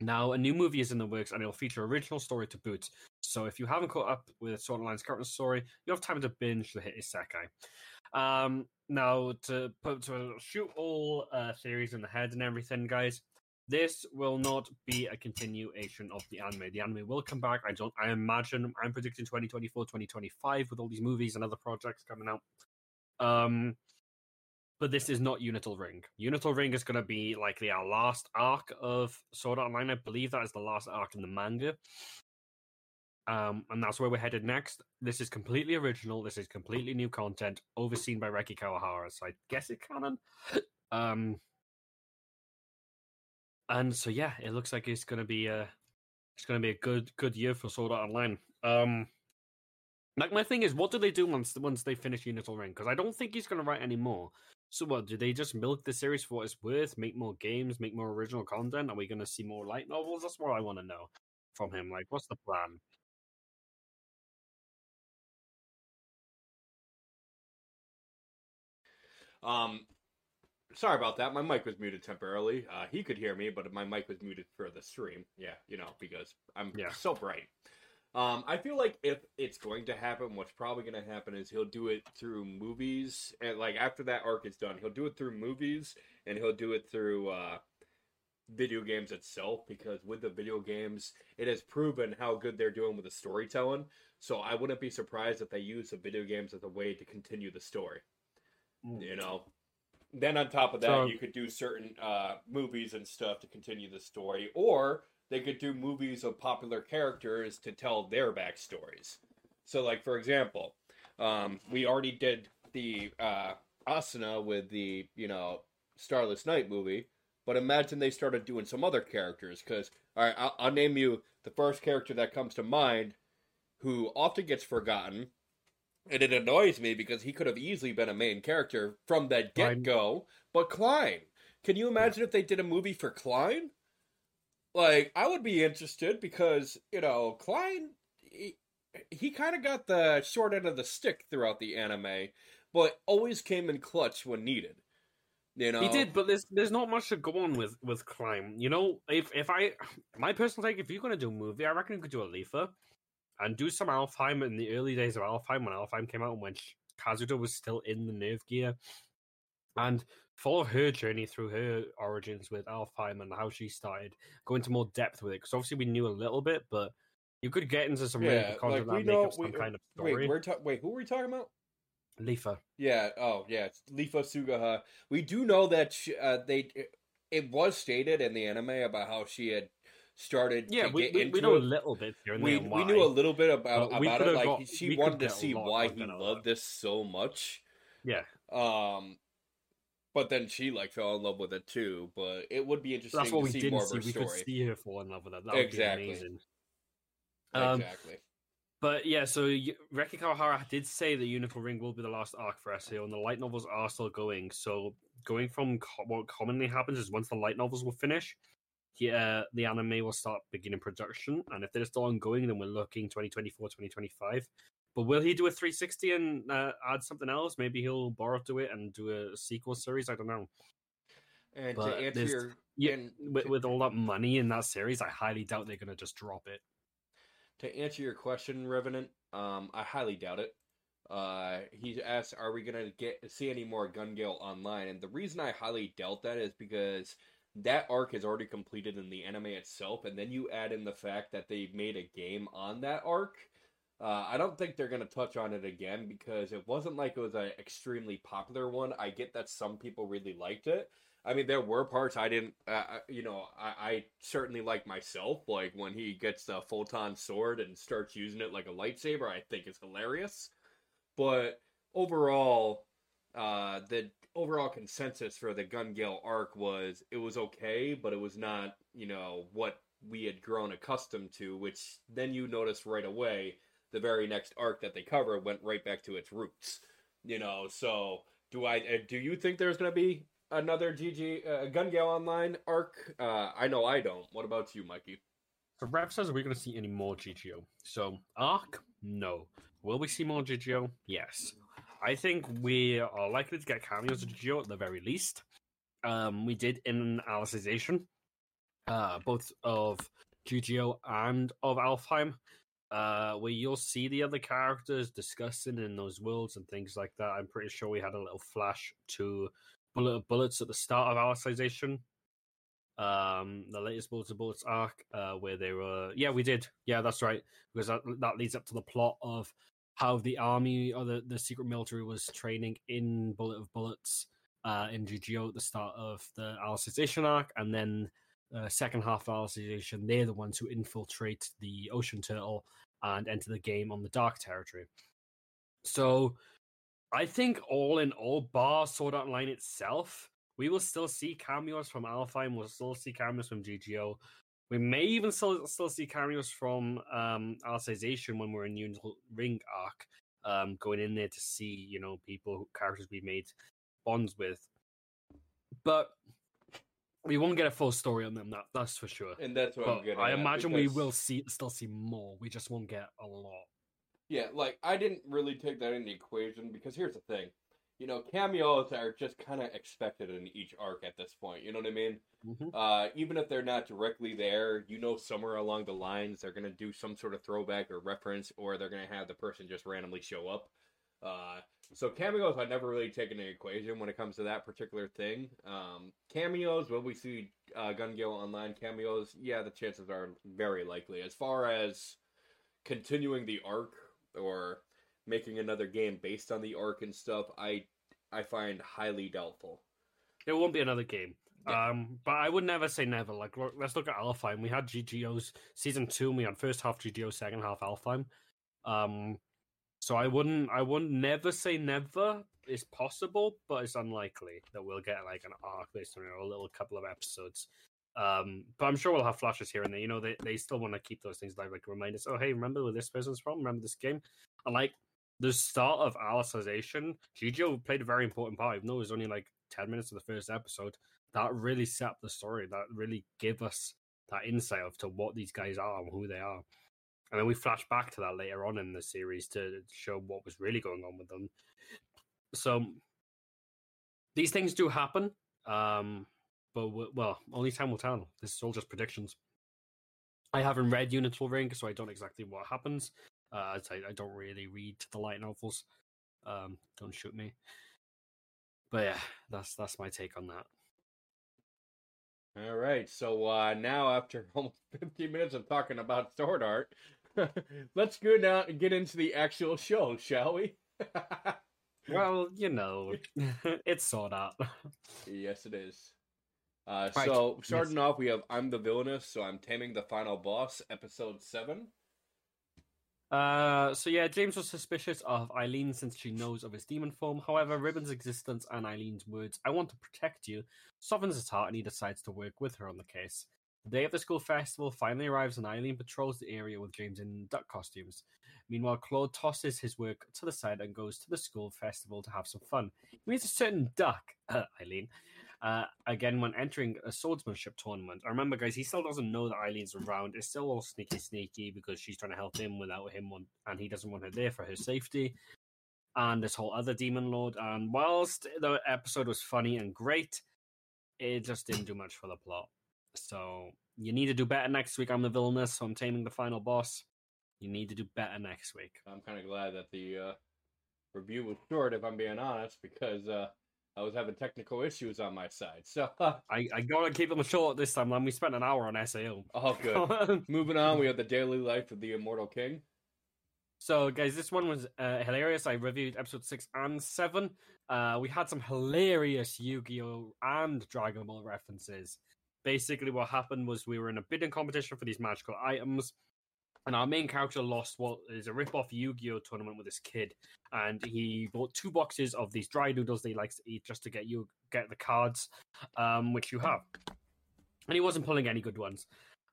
Now, a new movie is in the works and it'll feature original story to boot. So if you haven't caught up with Sword Art Online's current story, you have time to binge the hit Isekai. Um, now, to put to shoot all uh, theories in the head and everything, guys, this will not be a continuation of the anime. The anime will come back. I don't. I imagine I'm predicting 2024, 2025 with all these movies and other projects coming out. Um, but this is not Unital Ring. Unital Ring is going to be like the our last arc of Sword Art Online. I believe that is the last arc in the manga. Um, and that's where we're headed next. This is completely original. This is completely new content, overseen by Reki Kawahara. So I guess it's canon. um, and so yeah, it looks like it's gonna be a it's gonna be a good good year for Sword Art Online. Um, like my thing is, what do they do once once they finish Unital Ring? Because I don't think he's gonna write any more. So what? Do they just milk the series for what it's worth? Make more games? Make more original content? Are we gonna see more light novels? That's what I want to know from him. Like, what's the plan? Um, sorry about that. My mic was muted temporarily. Uh, he could hear me, but my mic was muted for the stream. Yeah, you know, because I'm Yeah. so bright. Um, I feel like if it's going to happen, what's probably going to happen is he'll do it through movies, and like after that arc is done, he'll do it through movies, and he'll do it through uh, video games itself. Because with the video games, it has proven how good they're doing with the storytelling. So I wouldn't be surprised if they use the video games as a way to continue the story you know then on top of that So- you could do certain uh, movies and stuff to continue the story or they could do movies of popular characters to tell their backstories so like for example um, we already did the uh, asuna with the you know starless night movie but imagine they started doing some other characters because all right I'll, I'll name you the first character that comes to mind who often gets forgotten and it annoys me because he could have easily been a main character from that get go. But Klein, can you imagine if they did a movie for Klein? Like, I would be interested because you know Klein, he, he kind of got the short end of the stick throughout the anime, but always came in clutch when needed. You know, He did, but there's there's not much to go on with with Klein. You know, if if I my personal take, if you're gonna do a movie, I reckon you could do a Leafa and do some Alfheim in the early days of Alfheim when Alfheim came out and when Kazuto was still in the nerve gear, and follow her journey through her origins with Alfheim and how she started, go into more depth with it. Because obviously we knew a little bit, but you could get into some really yeah, good content like we know. We, kind of story. wait, we're ta- wait, who are we talking about? Leafa. Yeah. Oh, yeah. It's Leafa Suguha. We do know that she, uh, they. It was stated in the anime about how she had started. Yeah, to we, get we, into we know a little bit here We there we knew a little bit about But about it. Like got- she wanted to see why he content out of loved this so much. Yeah. Um. But then she like fell in love with it too. But it would be interesting That's what to we see didn't more of see. her We story. could see her fall in love with it. That would Exactly. be amazing. Um, exactly. But yeah, so Reki Kawahara did say that Unital Ring will be the last arc for SAO, and the light novels are still going. So going from co- what commonly happens is once the light novels will finish, yeah, the anime will start beginning production, and if they're still ongoing, then we're looking 2024, 2025. But will he do a 360 and uh, add something else? Maybe he'll borrow to it and do a sequel series. I don't know. And to answer your Yeah, and with, to- with all that money in that series, I highly doubt they're gonna just drop it. To answer your question, Revenant, um, I highly doubt it. Uh, he asks, "Are we gonna get see any more Gun Gale online?" And the reason I highly doubt that is because that arc is already completed in the anime itself, and then you add in the fact that they made a game on that arc. Uh, I don't think they're gonna touch on it again because it wasn't like it was an extremely popular one. I get that some people really liked it. I mean, there were parts I didn't, uh, uh, you know, I, I certainly like myself. Like when he gets the photon sword and starts using it like a lightsaber, I think is hilarious. But overall, uh, the overall consensus for the Gun Gale arc was it was okay, but it was not, you know, what we had grown accustomed to. Which then you notice right away, the very next arc that they cover went right back to its roots. You know, so do I? Do you think there's going to be another GG uh, Gun Gale Online arc? Uh, I know I don't. What about you, Mikey? So Rev says, are we going to see any more GGO? So Arc, no. Will we see more GGO? Yes. I think we are likely to get cameos of GGO at the very least. Um, we did in Alicization. uh, both of GGO and of Alfheim, uh, where you'll see the other characters discussing in those worlds and things like that. I'm pretty sure we had a little flash to Bullet of Bullets at the start of Alicization, um, the latest Bullet of Bullets arc, uh, where they were. Yeah, we did. Yeah, that's right, because that that leads up to the plot of how the army or the, the secret military was training in Bullet of Bullets uh, in GGO at the start of the Alicization arc, and then uh, second half of Alicization, they're the ones who infiltrate the Ocean Turtle and enter the game on the Dark Territory. So, I think all in all, bar Sword Art Online itself, we will still see cameos from Alfheim. We'll still see cameos from GGO. We may even still still see cameos from um, Alicization when we're in Unital Ring arc, um, going in there to see you know people characters we made bonds with. But we won't get a full story on them. That that's for sure. And that's what But I'm getting. I imagine we will see still see more. We just won't get a lot. Yeah, like I didn't really take that into equation because here's the thing. You know, cameos are just kind of expected in each arc at this point. You know what I mean? Mhm. Uh, even if they're not directly there, you know, somewhere along the lines they're gonna do some sort of throwback or reference, or they're gonna have the person just randomly show up. Uh, so cameos, I never really taken into equation when it comes to that particular thing. Um, cameos, will we see uh, Gun Gale online cameos? Yeah, the chances are very likely. As far as continuing the arc or making another game based on the arc and stuff, I I find highly doubtful. It won't be another game. Yeah. Um, but I would never say never. Like, look, let's look at Alfheim. We had GGO's season two, and we had first half GGO, second half Alfheim. Um, so I wouldn't, I wouldn't never say never. It's possible, but it's unlikely that we'll get like an arc based on a little couple of episodes. Um, but I'm sure we'll have flashes here and there. You know, they, they still want to keep those things alive, like remind us, oh hey, remember where this person's from? Remember this game? And like the start of Alicization, GGO played a very important part, even though it was only like 10 minutes of the first episode. That really set up the story. That really gave us that insight of to what these guys are and who they are. And then we flash back to that later on in the series to show what was really going on with them. So these things do happen. Um, but w- well, only time will tell. This is all just predictions. I haven't read Unital Ring, so I don't exactly what happens. Uh, I, I don't really read the light novels. Um, don't shoot me. But yeah, that's that's my take on that. All right, so uh, now after almost 15 minutes of talking about sword art, let's go now and get into the actual show, shall we? Well, you know, it's sort out. yes, it is. Uh, Right, So yes. starting off, we have I'm the villainess, so I'm taming the final boss, episode seven. Uh, so yeah, James was suspicious of Eileen since she knows of his demon form. However, Ribbon's existence and Eileen's words, "I want to protect you," softens his heart, and he decides to work with her on the case. The day of the school festival finally arrives, and Eileen patrols the area with James in duck costumes. Meanwhile, Claude tosses his work to the side and goes to the school festival to have some fun. He meets a certain duck, Eileen, uh, again when entering a swordsmanship tournament. I remember, guys, he still doesn't know that Eileen's around. It's still all sneaky, sneaky because she's trying to help him without him, want, and he doesn't want her there for her safety. And this whole other demon lord. And whilst the episode was funny and great, it just didn't do much for the plot. So you need to do better next week. I'm the villainess, so I'm taming the final boss. You need to do better next week. I'm kind of glad that the uh, review was short, if I'm being honest, because uh, I was having technical issues on my side. So, I, I gotta keep them short this time, man. We spent an hour on SAO. all good. Moving on, we have the daily life of the immortal king. So, guys, this one was uh, hilarious. I reviewed episode six and seven. Uh, we had some hilarious Yu-Gi-Oh and Dragon Ball references. Basically, what happened was we were in a bidding competition for these magical items, and our main character lost what is a rip-off Yu-Gi-Oh tournament with this kid, and he bought two boxes of these dry noodles that he likes to eat just to get you get the cards, um, which you have. And he wasn't pulling any good ones.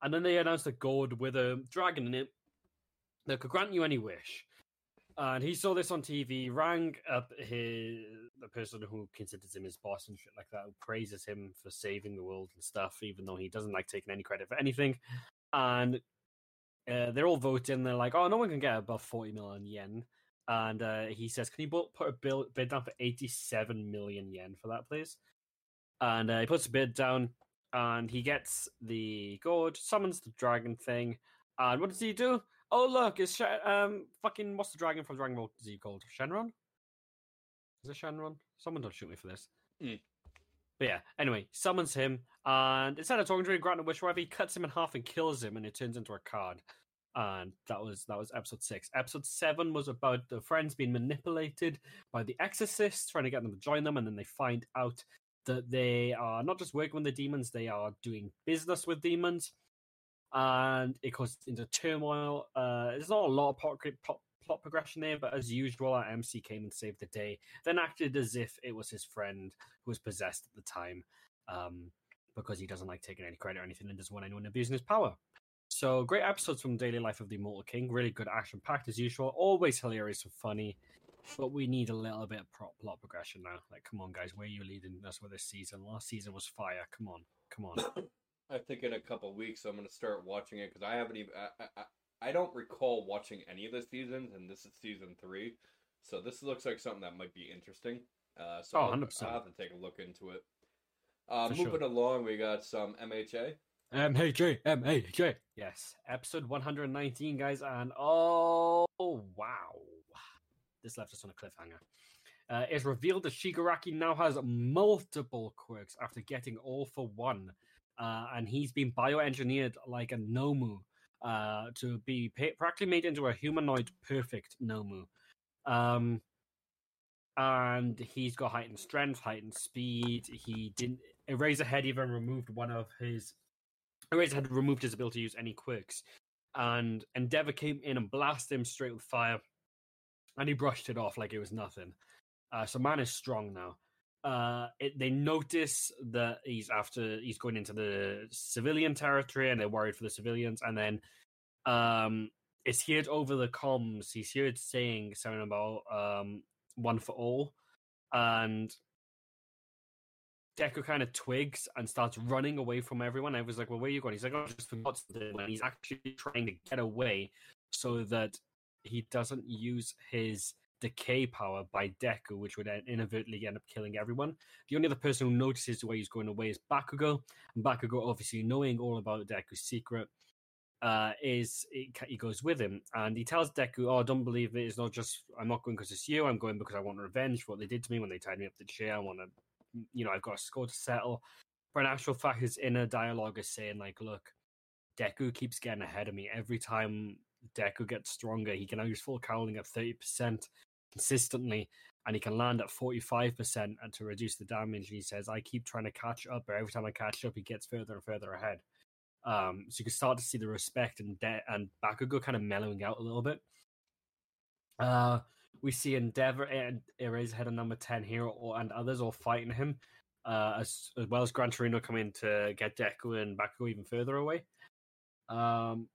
And then they announced a gourd with a dragon in it that could grant you any wish. And he saw this on TV, rang up his the person who considers him his boss and shit like that, who praises him for saving the world and stuff, even though he doesn't like taking any credit for anything. And uh, they're all voting. They're like, "Oh, no one can get above forty million yen." And uh, he says, "Can you put a bill, bid down for eighty-seven million yen for that, please?" And uh, he puts a bid down, and he gets the gourd, summons the dragon thing, and what does he do? Oh look, it's Sh- um fucking what's the dragon from Dragon Ball Z called? Shenron? Is it Shenron? Someone don't shoot me for this. Mm. But yeah, anyway, summons him, and instead of talking to him, granting a wish, whatever, he cuts him in half and kills him, and it turns into a card. And that was that was episode six. Episode seven was about the friends being manipulated by the exorcists, trying to get them to join them, and then they find out that they are not just working with the demons, they are doing business with demons. And it goes into turmoil. Uh, there's not a lot of plot, plot, plot progression there, but as usual, our MC came and saved the day, then acted as if it was his friend who was possessed at the time, um, because he doesn't like taking any credit or anything and doesn't want anyone abusing his power. So great episodes from Daily Life of the Immortal King, really good action packed as usual, always hilarious and funny. But we need a little bit of prop plot progression now. Like, come on, guys, where are you leading us with this season? Last season was fire. Come on, come on. I think in a couple weeks I'm gonna start watching it because I haven't even. I, I, I don't recall watching any of the seasons, and this is season three, so this looks like something that might be interesting. Uh, so Oh, I'll, 100%. I'll have to take a look into it. Uh, For moving sure. along, we got some MHA. MHA, MHA. Yes, episode 119, guys, and oh wow, this left us on a cliffhanger. Uh, it's revealed that Shigaraki now has multiple quirks after getting all for one, uh, and he's been bioengineered like a Nomu uh, to be pa- practically made into a humanoid perfect Nomu. Um, and he's got heightened strength, heightened speed. He didn't. Eraserhead even removed one of his Eraserhead removed his ability to use any quirks, and Endeavor came in and blasted him straight with fire, and he brushed it off like it was nothing. Uh, so man is strong now. Uh, it, they notice that he's after he's going into the civilian territory, and they're worried for the civilians. And then um, it's heard over the comms. He's heard saying something about um, one for all, and Deku kind of twigs and starts running away from everyone. I was like, "Well, where are you going?" He's like, "Oh, I just forgot something." He's actually trying to get away so that he doesn't use his decay power by Deku, which would inadvertently end up killing everyone. The only other person who notices why he's going away is Bakugo, and Bakugo, obviously knowing all about Deku's secret, uh, is he goes with him and he tells Deku, "Oh, don't believe it. It's not just I'm not going because it's you. I'm going because I want revenge for what they did to me when they tied me up the chair. I want to, you know, I've got a score to settle." But in actual fact, his inner dialogue is saying like, "Look, Deku keeps getting ahead of me every time." Deku gets stronger. He can now use full cowling at thirty percent consistently, and he can land at forty five percent and to reduce the damage. He says, "I keep trying to catch up, but every time I catch up, he gets further and further ahead." Um, so you can start to see the respect and de- and Bakugo kind of mellowing out a little bit. Uh, we see Endeavor and Eraserhead and number ten here, or, and others all fighting him, uh, as as well as Gran Torino coming to get Deku and Bakugo even further away. Um,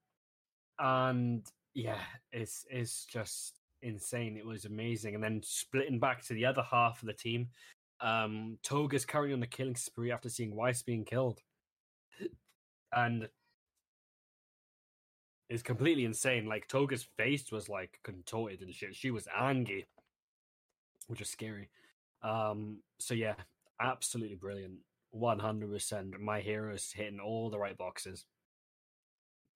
and yeah, it's it's just insane. It was amazing, and then splitting back to the other half of the team. Um, Toga's currently on the killing spree after seeing Twice being killed and it's completely insane. Like Toga's face was like contorted and shit. She was angry, which is scary. Um, so yeah, absolutely brilliant. One hundred percent. My hero is hitting all the right boxes.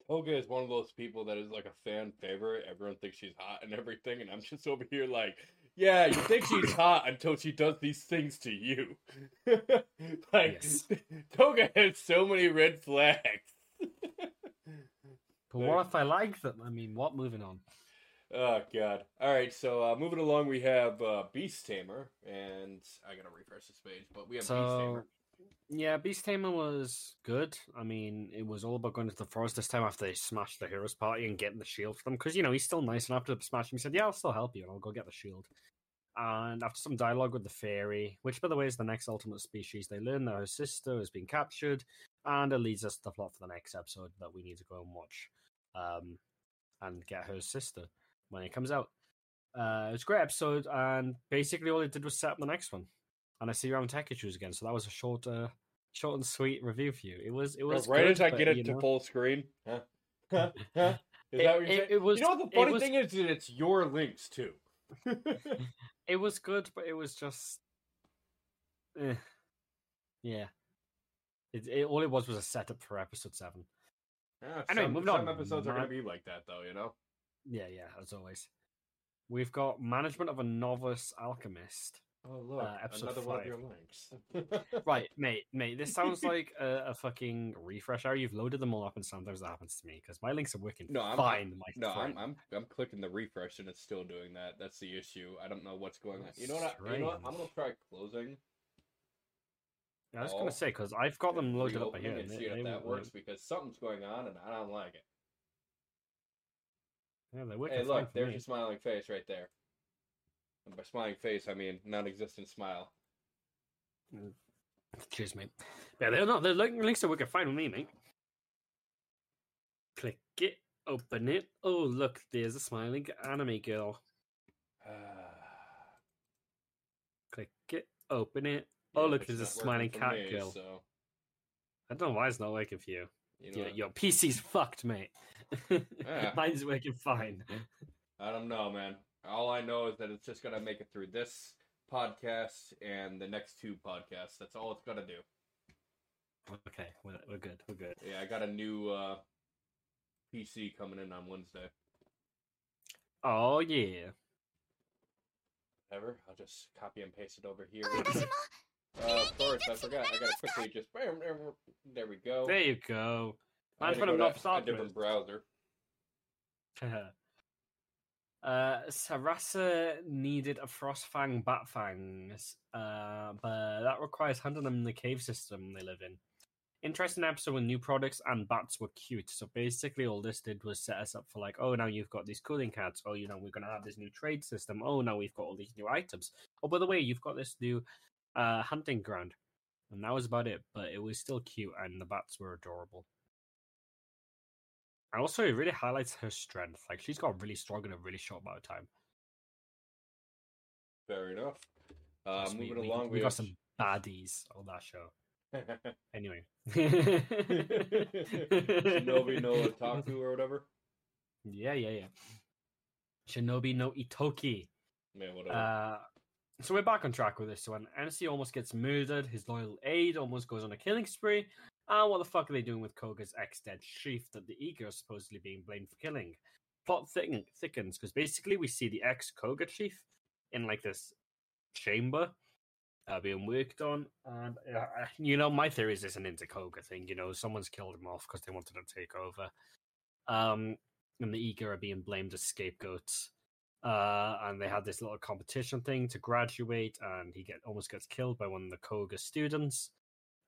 Toga is one of those people that is like a fan favorite. Everyone thinks she's hot and everything, and I'm just over here like, yeah, you think she's hot until she does these things to you. like, Yes. Toga has so many red flags. But There- what if I like them? I mean, what? Moving on. Oh god. All right, so uh, moving along, we have uh, Beast Tamer, and I gotta refresh this page, but we have Beast So Tamer. yeah, Beast Tamer was good. I mean, it was all about going to the forest this time after they smashed the heroes party and getting the shield for them. Because you know he's still nice, and after smashing, he said, "Yeah, I'll still help you, and I'll go get the shield." And after some dialogue with the fairy, which by the way is the next ultimate species, they learn that her sister has been captured, and it leads us to the plot for the next episode that we need to go and watch, um, and get her sister when it comes out. Uh, it was a great episode, and basically all it did was set up the next one. And I see you're having tech issues again, so that was a short, uh, short and sweet review for you. It was, it Well, was right good, as I but, get it you to know, full screen. Huh? Huh? Huh? Is It- that what you're it- saying? it was- you know what the funny was- thing is? That it's your links too. it was good, but it was just, eh. yeah. It, it all it was was a setup for episode seven. Yeah, Anyway, some, moving some on. episodes are Ma- gonna be like that, though. You know. Yeah, yeah, as always. We've got management of a novice alchemist. Oh look, Uh, another one of five. your links. Right, mate, mate. This sounds like a, a fucking refresh hour. You've loaded them all up, and sometimes that happens to me because my links are working No, I'm- fine. my No, I'm. I'm I'm clicking the refresh and it's still doing that. That's the issue. I don't know what's going on. You know what? I, you know what? I'm gonna try closing. I was all gonna oh, say because I've got them loaded up here. and see if that works because something's going on and I don't like it. Yeah, they're working Hey, look, there's me. your smiling face right there. And by smiling face, I mean non-existent smile. Mm. Cheers, mate. Yeah, they're not. The link- links are working fine with me, mate. Click it, open it. Oh, look, there's a smiling anime girl. Click it, open it. Oh, look, it's there's a smiling cat me, girl. So I don't know why it's not working for you. you know, Your, your PC's fucked, mate. Yeah. Mine's working fine. I don't know, man. All I know is that it's just gonna make it through this podcast and the next two podcasts. That's all it's gonna do. Okay, we're, we're good. We're good. Yeah, I got a new uh, PC coming in on Wednesday. Oh yeah. Whatever. I'll just copy and paste it over here. Uh, of course, I forgot. I gotta quickly just. There we go. There you go. I had to Management go of to Novice a different browser. uh, Sarasa needed a Frostfang Batfangs, uh, but that requires hunting them in the cave system they live in. Interesting episode with new products and bats were cute. So basically, all this did was set us up for like, oh, now you've got these cooling cats. Oh, you know, we're gonna have this new trade system. Oh, now we've got all these new items. Oh, by the way, you've got this new uh, hunting ground. And that was about it, but it was still cute, and the bats were adorable. And also, it really highlights her strength. Like, she's got really strong in a really short amount of time. Fair enough. Uh, we- moving we, along, we, we, got some baddies on that show. Anyway. Shinobi no Otaku or whatever. Yeah, yeah, yeah. Shinobi no Ittoki. Man, whatever. Uh, so we're back on track with this one. MC almost gets murdered. His loyal aide almost goes on a killing spree. And what the fuck are they doing with Koga's ex-dead chief that the Iga is supposedly being blamed for killing? Plot thicken- thickens because basically we see the ex-Koga chief in like this chamber uh, being worked on. And uh, you know, my theory is this an inter Koga thing. You know, someone's killed him off because they wanted to take over. Um, and the Iga are being blamed as scapegoats uh, and they had this little competition thing to graduate, and he get almost gets killed by one of the Koga students.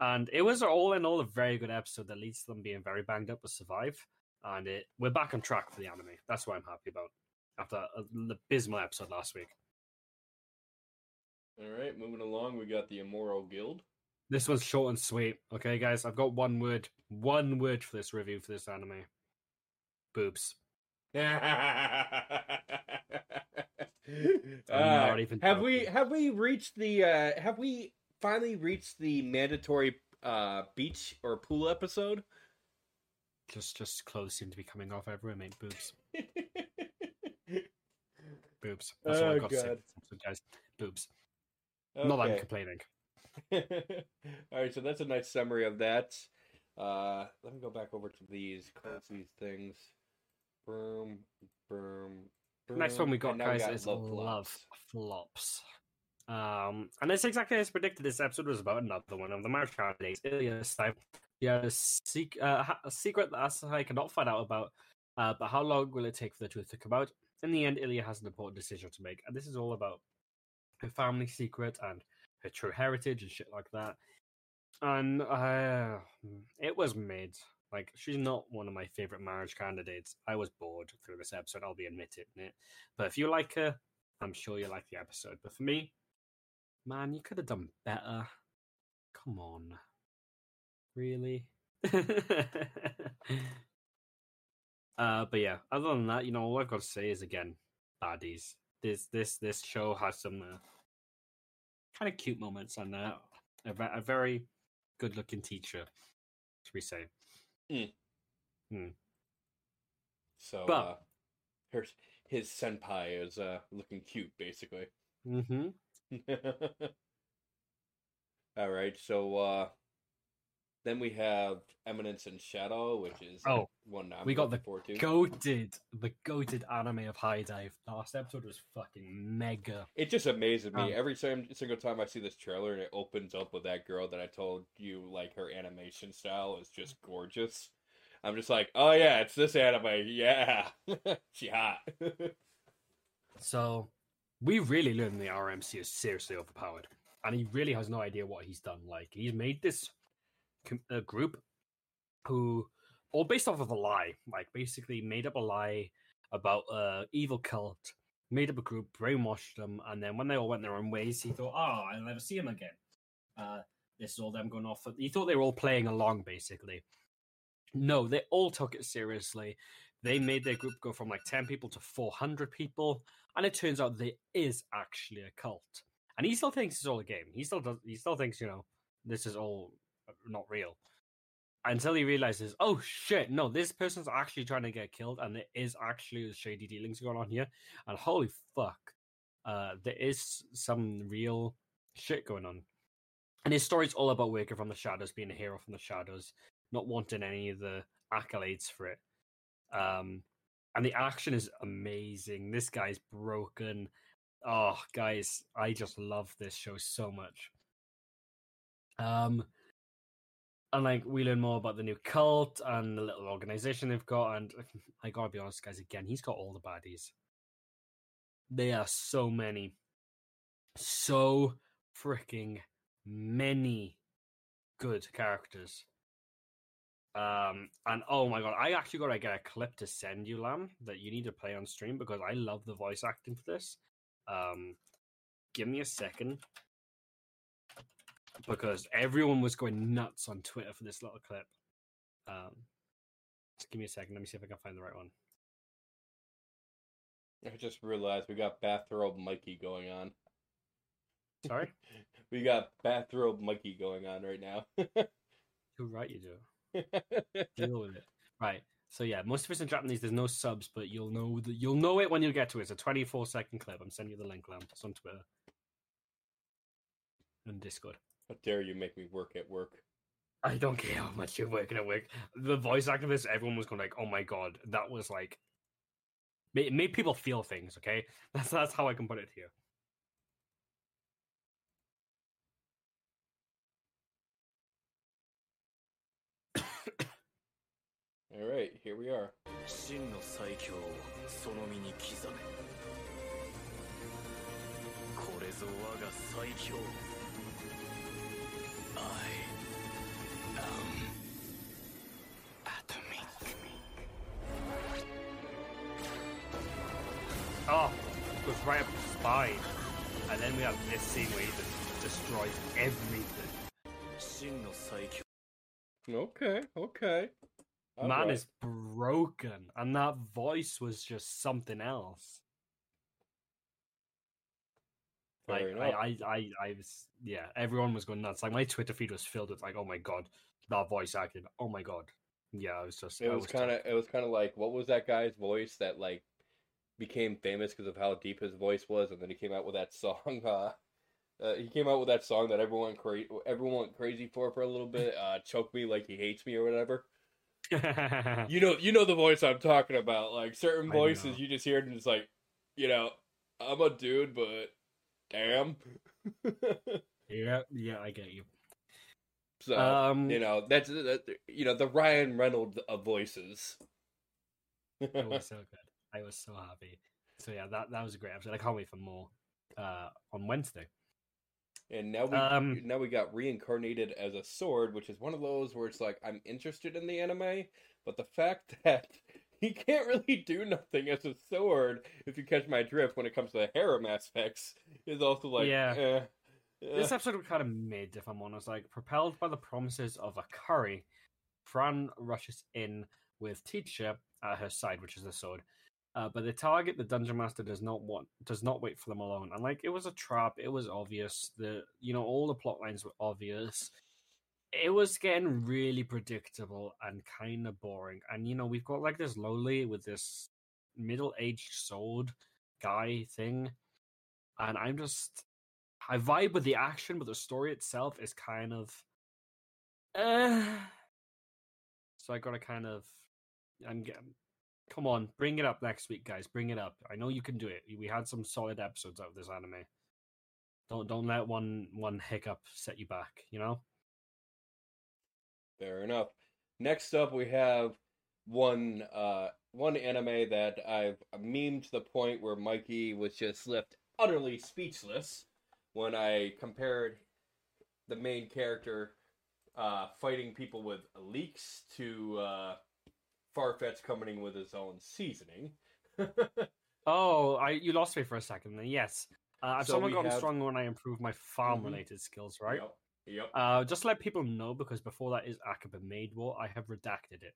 And it was all in all a very good episode that leads to them being very banged up to survive. And it we're back on track for the anime. That's what I'm happy about after an abysmal episode last week. All right, moving along, we got the Immoral Guild. This one's short and sweet. Okay, guys, I've got one word, one word for this review for this anime. Boobs. Uh, have we have we reached the uh have we finally reached the mandatory uh beach or pool episode? Just, just clothes seem to be coming off everywhere, mate. Boobs, boobs. That's all Oh, I've got to say. God. this episode, guys. Boobs. Not that I'm complaining. All right, so that's a nice summary of that. Uh, let me go back over to these these things. Boom, boom. Next one we got, guys, is Love Love Flops. Um, and it's exactly as predicted. This episode was about another one of the marriage candidates. Ilya this time, had a, sec- uh, a secret that Asahi cannot find out about. Uh, but how long will it take for the truth to come out? In the end, Ilya has an important decision to make, and this is all about her family secret and her true heritage and shit like that. And uh, it was mid. Like she's not one of my favorite marriage candidates. I was bored through this episode. I'll be admitting it. But if you like her, I'm sure you like the episode. But for me, man, you could have done better. Come on, really? uh, but yeah. Other than that, you know, all I've got to say is again, baddies. This this this show has some uh, kind of cute moments and uh, a, a very good looking teacher, should we say? So, But- uh, her, his senpai is uh looking cute, basically. Mm-hmm. All right, so uh, Then we have Eminence in Shadow, which is Oh, one I'm we got the looking forward to. goated, the goated anime of High Dive. The Last episode was fucking mega. It just amazes me Um, every time, single time I see this trailer and it opens up with that girl that I told you like her animation style is just gorgeous. I'm just like, oh yeah, it's this anime. Yeah, she hot. So we really learned the RMC is seriously overpowered, and he really has no idea what he's done. Like he's made this uh, group who, all based off of a lie, like basically made up a lie about a evil cult, made up a group, brainwashed them, and then when they all went their own ways, he thought, "Oh, I'll never see him again." Uh, this is all them going off. He thought they were all playing along, basically. No, they all took it seriously. They made their group go from like 10 people to 400 people. And it turns out there is actually a cult. And he still thinks it's all a game. He still does. He still thinks, you know, this is all uh, not real. Until he realizes, oh shit, no, this person's actually trying to get killed, and there is actually shady dealings going on here. And holy fuck, uh, there is some real shit going on. And his story's all about working from the shadows, being a hero from the shadows, not wanting any of the accolades for it. Um, and the action is amazing. This guy's broken. Oh, guys, I just love this show so much. Um, and like we learn more about the new cult and the little organization they've got. And I gotta be honest, guys, again, he's got all the baddies. They are so many, so freaking many good characters. Um, and oh my god, I actually gotta get a clip to send you, Lam, that you need to play on stream because I love the voice acting for this. Um, give me a second because everyone was going nuts on Twitter for this little clip. Um, just give me a second. Let me see if I can find the right one. I just realized we got bathrobe Mikey going on. Sorry, We got bathrobe Mikey going on right now. who right you do? Deal with it. Right. So yeah, most of it's in Japanese. There's no subs, but you'll know the, you'll know it when you get to it. It's a 24 second clip. I'm sending you the link, Lam. It's on Twitter and Discord. How dare you make me work at work? I don't care how much you're working at work. The voice activists, everyone was going like, "Oh my god, that was like." It made people feel things. Okay, that's that's how I can put it here. All right, here we are. I am atomic. Oh, goes right up the spine. And then we have this scene where he just destroys everything. Okay, okay. All Man right. is broken, and that voice was just something else. Like I. I, I, I was, yeah. Everyone was going nuts. Like my Twitter feed was filled with like, "Oh my god, that voice acting! Oh my god." Yeah, I was just. It I was kind of it was kind of like what was that guy's voice that like became famous because of how deep his voice was, and then he came out with that song. Uh, uh, he came out with that song that everyone cra- everyone went crazy for for a little bit. Uh, choke me like he hates me or whatever. You know, you know the voice I'm talking about. Like certain voices, you just hear it and it's like, you know, I'm a dude, but damn. yeah, yeah, I get you. so Um, you know that's that, you know the Ryan Reynolds of voices. it was so good. I was so happy. So yeah, that that was a great episode. I can't wait for more uh on Wednesday. And now we Um, now we got reincarnated as a sword, which is one of those where it's like I'm interested in the anime, but the fact that he can't really do nothing as a sword, if you catch my drift, when it comes to the harem aspects, is also like Yeah. eh, This eh. episode was kind of mid, if I'm honest. Like propelled by the promises of a curry, Fran rushes in with Teacher at her side, which is the sword. Uh, but the target, the dungeon master, does not want does not wait for them alone. And like it was a trap, it was obvious. The you know all the plot lines were obvious. It was getting really predictable and kind of boring. And you know we've got like this lowly with this middle aged sword guy thing, and I'm just I vibe with the action, but the story itself is kind of Uh, so I gotta kind of, I'm getting. Come on, bring it up next week, guys. Bring it up. I know you can do it. We had some solid episodes out of this anime. Don't don't let one one hiccup set you back. You know. Fair enough. Next up, we have one uh one anime that I've memed to the point where Mikey was just left utterly speechless when I compared the main character uh, fighting people with leeks to uh, Farfetch coming in with his own seasoning. Oh, I you lost me for a second. Yes, uh, I've So someone gotten have- stronger when I improved my farm related skills, right? Yep. Yep. Uh, just to let people know because before that is Akiba Maid War, I have redacted it.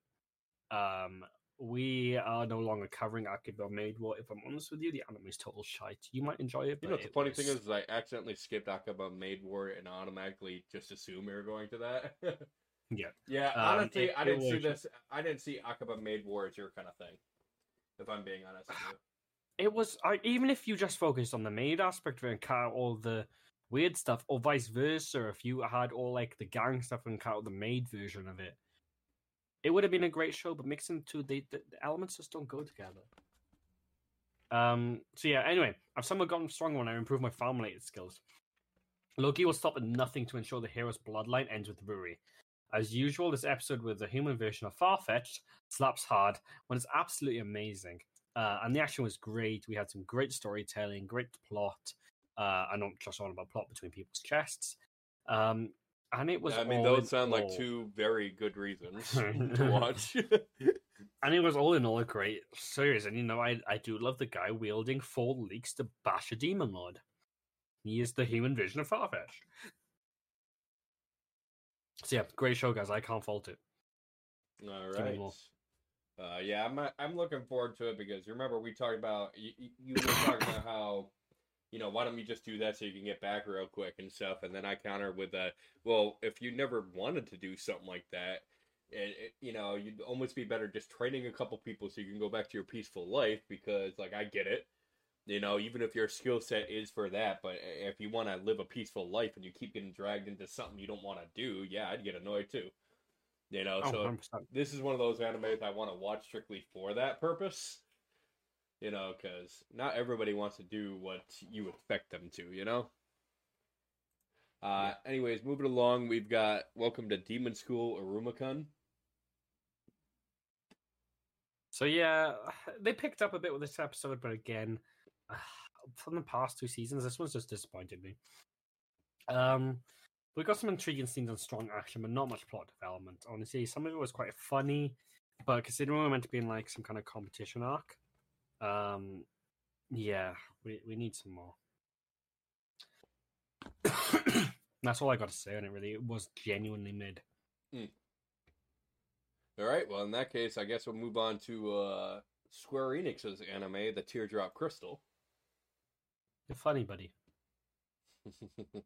Um, we are no longer covering Akiba Maid War. If I'm honest with you, the anime is total shite. You might enjoy it. You but know the funny thing was- is, is I accidentally skipped Akiba Maid War and automatically just assumed we were going to that. Yeah. Yeah, Um, honestly, it- I didn't see was- this. I didn't see Akiba Maid War as your kind of thing. If I'm being honest with you. it was I, even if you just focused on the maid aspect of it and cut out all the weird stuff, or vice versa, if you had all like the gang stuff and kind of the maid version of it, it would have been a great show. But mixing the two, they, the, the elements just don't go together. Um. So yeah. Anyway, I've somewhat gotten stronger when I improved my farm related skills. Loki will stop at nothing to ensure the hero's bloodline ends with Ruri. As usual, this episode with the human version of Farfetch'd slaps hard when it's absolutely amazing. Uh, and the action was great. We had some great storytelling, great plot. Uh, I don't just on about plot between people's chests. Um, and it was. I mean, those sound like two very good reasons to watch. And it was all in all a great series. And you know, I I do love the guy wielding four leaks to bash a demon lord. He is the human vision of Farfetch. So yeah, great show, guys. I can't fault it. All right. Uh, yeah, I'm I'm looking forward to it because remember we talked about you, you were talking about how you know why don't you just do that so you can get back real quick and stuff, and then I counter with a well if you never wanted to do something like that, it, it, you know you'd almost be better just training a couple people so you can go back to your peaceful life because like I get it. You know, even if your skill set is for that, but if you want to live a peaceful life and you keep getting dragged into something you don't want to do, yeah, I'd get annoyed too. You know, Oh, so 100%. this is one of those animes I want to watch strictly for that purpose. You know, because not everybody wants to do what you expect them to. You know. Uh, anyways, moving along, we've got Welcome to Demon School Iruma-kun. So yeah, they picked up a bit with this episode, but again, from the past two seasons, this one's just disappointed me. Um, we got some intriguing scenes and strong action, but not much plot development. Honestly, some of it was quite funny, but considering we're meant to be in like some kind of competition arc, um, yeah, we we need some more. That's all I got to say on it. Really, it was genuinely mid. All right, well, in that case, I guess we'll move on to uh, Square Enix's anime, The Teardrop Crystal. You're funny, buddy.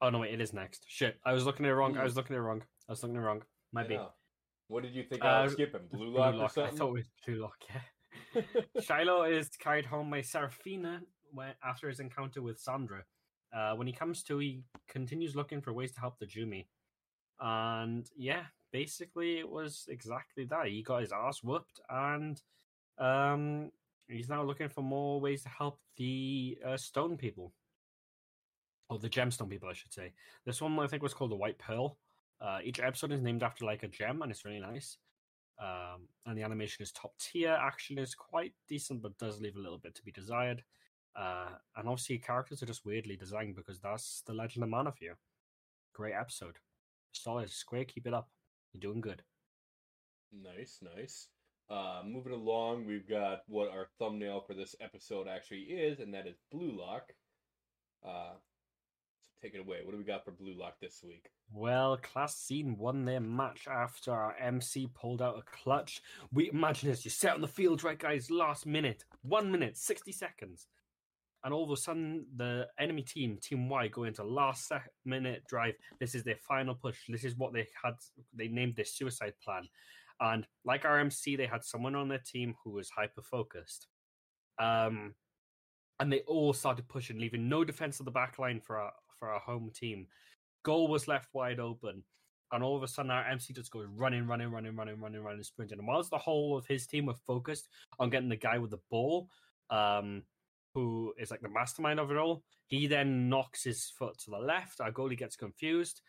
Oh no, wait, it is next. Shit, I was looking at it wrong. I Hmm. was looking at it wrong. I was looking at it wrong. Might I be. What did you think I was Uh, skipping? Blue Blue Lock, or Lock. I thought it was Blue Lock. Yeah. Shiloh is carried home by Serafina when, after his encounter with Sandra. Uh, when he comes to, he continues looking for ways to help the Jumi. And yeah, basically, it was exactly that. He got his ass whooped, and um, he's now looking for more ways to help the uh, stone people. Or the gemstone people, I should say. This one, I think, was called the White Pearl. Uh, each episode is named after like a gem, and it's really nice. Um, and the animation is top tier. Action is quite decent, but does leave a little bit to be desired. Uh, and obviously, characters are just weirdly designed because that's the Legend of Mana for you. Great episode. Solid. Square, keep it up. You're doing good. Nice, nice. Uh, moving along, we've got what our thumbnail for this episode actually is, and that is Blue Lock. Uh, take it away. What do we got for Blue Lock this week? Well, Class Scene won their match after our MC pulled out a clutch. We imagine this, you set on the field, right, guys? Last minute, one minute, 60 seconds. And all of a sudden, the enemy team, Team Y, go into last minute drive. This is their final push. This is what they had. They named their suicide plan. And like our MC, they had someone on their team who was hyper focused. Um, and they all started pushing, leaving no defense of the back line for our for our home team goal was left wide open. and all of a sudden our MC just goes running, running, running, running, running, running, sprinting. And whilst the whole of his team were focused on getting the guy with the ball, um, who is like the mastermind of it all, he then knocks his foot to the left. Our goalie gets confused,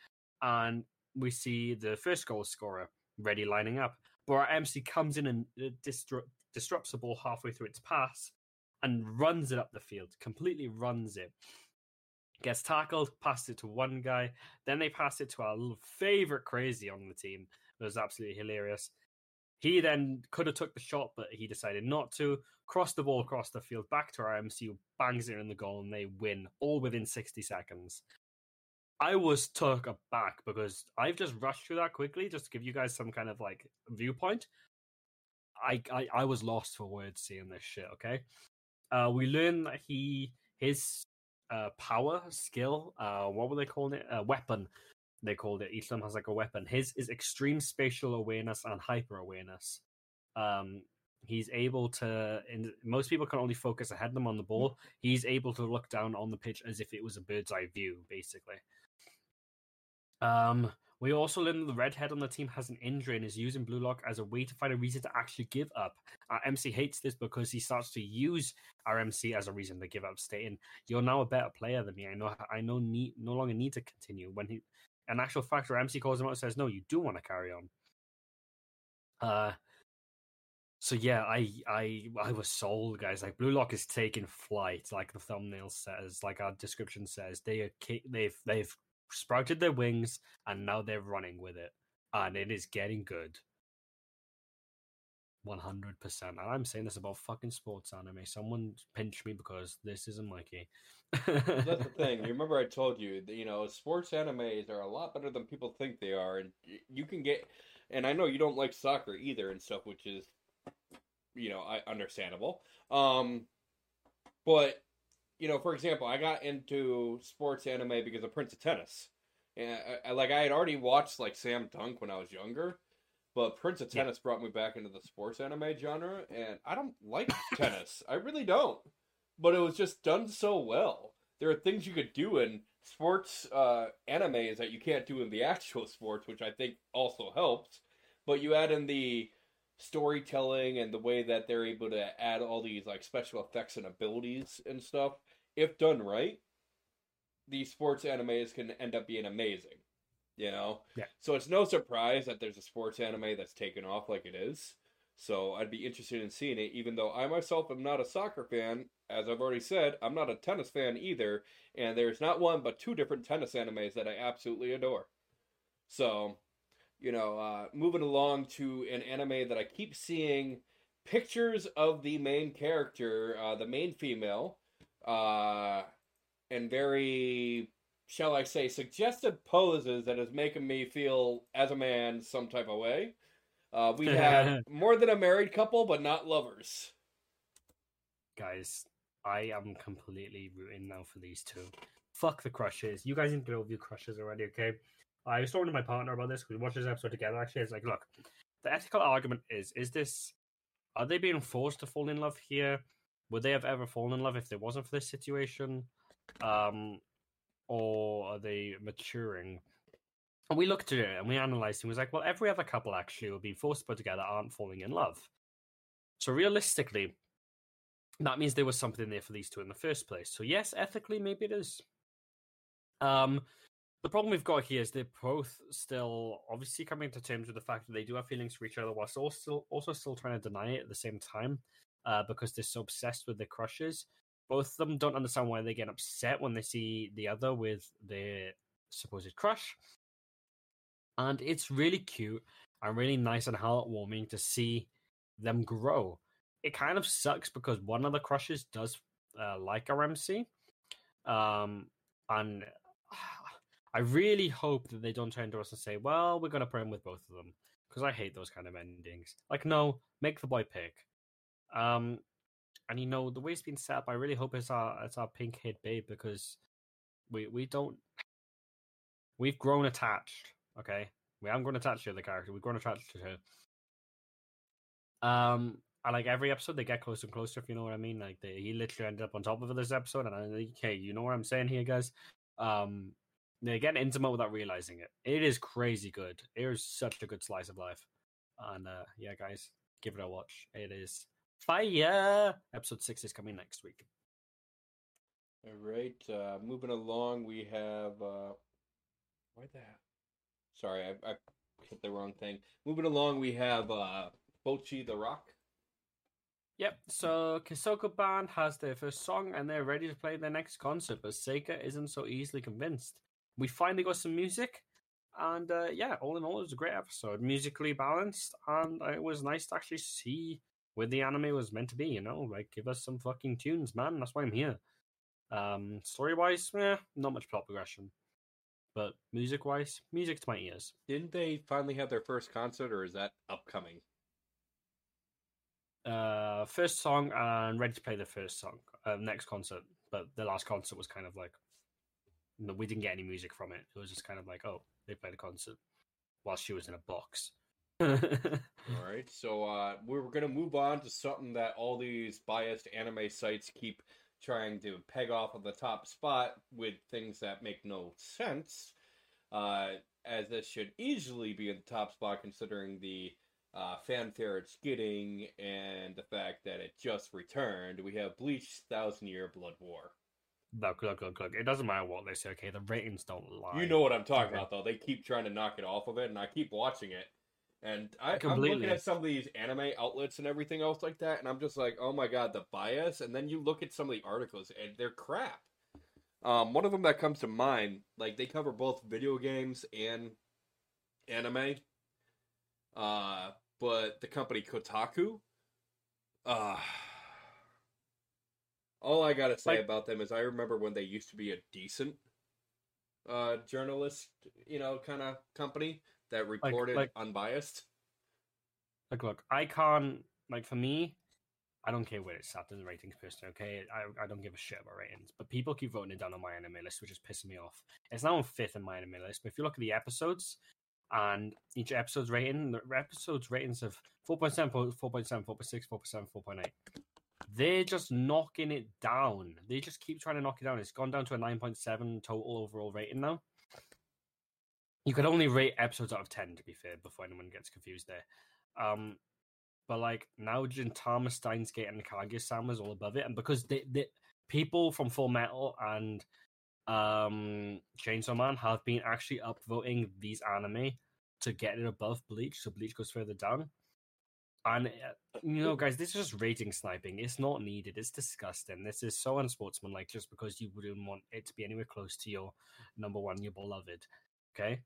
and we see the first goal scorer ready lining up. But our MC comes in and uh, disrupt, disrupts the ball halfway through its pass and runs it up the field, completely runs it. Gets tackled, passed it to one guy, then they pass it to our favorite crazy on the team. It was absolutely hilarious. He then could have took the shot, but he decided not to. Cross the ball across the field, back to our MCU, bangs it in the goal, and they win all within 60 seconds. I was took aback because I've just rushed through that quickly just to give you guys some kind of like viewpoint. I I, I was lost for words seeing this shit. Okay, uh, we learn that he his uh, power skill, uh, what were they calling it? A weapon. They called it. Each has like a weapon. His is extreme spatial awareness and hyper awareness. Um, he's able to. In, most people can only focus ahead of them on the ball. He's able to look down on the pitch as if it was a bird's eye view, basically. Um, we also learned that the redhead on the team has an injury and is using Blue Lock as a way to find a reason to actually give up. Our MC hates this because he starts to use our MC as a reason to give up, stating, "You're now a better player than me. I know. I no need, no longer need to continue." When he, an actual fact, our MC calls him out and says, "No, you do want to carry on." Uh, so yeah, I I I was sold, guys. Like Blue Lock is taking flight, like the thumbnail says, like our description says. They are they've they've sprouted their wings and now they're running with it, and it is getting good. One hundred percent, and I'm saying this about fucking sports anime. Someone pinch me because this isn't Mikey. That's the thing. You remember I told you that you know sports animes are a lot better than people think they are, and you can get. And I know you don't like soccer either and stuff, which is, you know, I understandable. Um, but you know, for example, I got into sports anime because of Prince of Tennis, and I, I, like I had already watched like Slam Dunk when I was younger, but Prince of Tennis yeah. brought me back into the sports anime genre, and I don't like tennis. I really don't, but it was just done so well. There are things you could do in sports uh, animes that you can't do in the actual sports, which I think also helps. But you add in the storytelling and the way that they're able to add all these like special effects and abilities and stuff if done right, these sports animes can end up being amazing. You know? Yeah. So it's no surprise that there's a sports anime that's taken off like it is. So I'd be interested in seeing it, even though I myself am not a soccer fan. As I've already said, I'm not a tennis fan either, and there's not one but two different tennis animes that I absolutely adore. So, you know, uh, moving along to an anime that I keep seeing pictures of the main character, uh, the main female, uh, and very, shall I say, suggestive poses that is making me feel, as a man, some type of way. Uh, we had more than a married couple, but not lovers. Guys, I am completely rooting now for these two. Fuck the crushes. You guys need to over your crushes already, okay? I was talking to my partner about this. We watched this episode together. Actually, it's like, look, the ethical argument is: is this are they being forced to fall in love here? Would they have ever fallen in love if there wasn't for this situation? Um, or are they maturing? And we looked at it and we analyzed and was like, well, every other couple actually would be forced to put together aren't falling in love. So realistically, that means there was something there for these two in the first place. So yes, ethically, maybe it is. Um, the problem we've got here is they're both still obviously coming to terms with the fact that they do have feelings for each other, whilst also also still trying to deny it at the same time uh, because they're so obsessed with their crushes. Both of them don't understand why they get upset when they see the other with their supposed crush. And it's really cute and really nice and heartwarming to see them grow. It kind of sucks because one of the crushes does uh, like our MC. Um, and I really hope that they don't turn to us and say, well, we're going to put him with both of them. Because I hate those kind of endings. Like, no, make the boy pick. Um, and you know the way it's been set up, I really hope it's our it's our pink head babe because we we don't we've grown attached. Okay, we haven't grown attached to the character. We've grown attached to her. Um, I like every episode they get closer and closer. If you know what I mean, like they, he literally ended up on top of this episode, and I okay, you know what I'm saying here, guys. Um, They get intimate without realizing it. It is crazy good. It is such a good slice of life. And uh, yeah, guys, give it a watch. It is fire. Episode six is coming next week. All right, uh, moving along, we have uh, why the hell? Sorry, I, I hit the wrong thing. Moving along, we have uh, Bocchi the Rock. Yep, so Kessoku Band has their first song and they're ready to play their next concert, but Seika isn't so easily convinced. We finally got some music, and uh, yeah, all in all, it was a great episode. Musically balanced, and it was nice to actually see where the anime was meant to be, you know? Like, give us some fucking tunes, man. That's why I'm here. Um, story wise, eh, not much plot progression. But music wise, music to my ears. Didn't they finally have their first concert, or is that upcoming? Uh, first song and ready to play the first song, uh, next concert. But the last concert was kind of like, we didn't get any music from it. It was just kind of like, oh, they played a concert while she was in a box. All right, so uh, we're going to move on to something that all these biased anime sites keep trying to peg off of the top spot with things that make no sense, uh, as this should easily be in the top spot considering the uh, fanfare it's getting and the fact that it just returned. We have Bleach Thousand Year Blood War. Look, look, look, look. It doesn't matter what they say, okay? The ratings don't lie. You know what I'm talking Okay. about, though. They keep trying to knock it off of it, and I keep watching it. And I, I'm looking at some of these anime outlets and everything else like that, and I'm just like, oh my god, the bias. And then you look at some of the articles, and they're crap. Um, one of them that comes to mind, like they cover both video games and anime. Uh, but the company Kotaku, uh, all I gotta say Like- about them is I remember when they used to be a decent uh journalist, you know, kind of company that reported like- unbiased. Look, look, I can't like for me, I don't care where it's at in the ratings personally, okay? I, I don't give a shit about ratings. But people keep voting it down on my anime list, which is pissing me off. It's now on fifth in my anime list, but if you look at the episodes and each episode's rating, the episode's ratings of 4.7, 4.7, 4.6, 4.7, 4.8. They're just knocking it down. They just keep trying to knock it down. It's gone down to a 9.7 total overall rating now. You could only rate episodes out of 10, to be fair, before anyone gets confused there. Um, but like now Gintama, Steins Gate, and Kaguya Sama's all above it, and because they, they people from Full Metal and um Chainsaw Man have been actually upvoting these anime to get it above Bleach, so Bleach goes further down. And uh, you know, guys, this is just rating sniping. It's not needed. It's disgusting. This is so unsportsmanlike just because you wouldn't want it to be anywhere close to your number one, your beloved. Okay,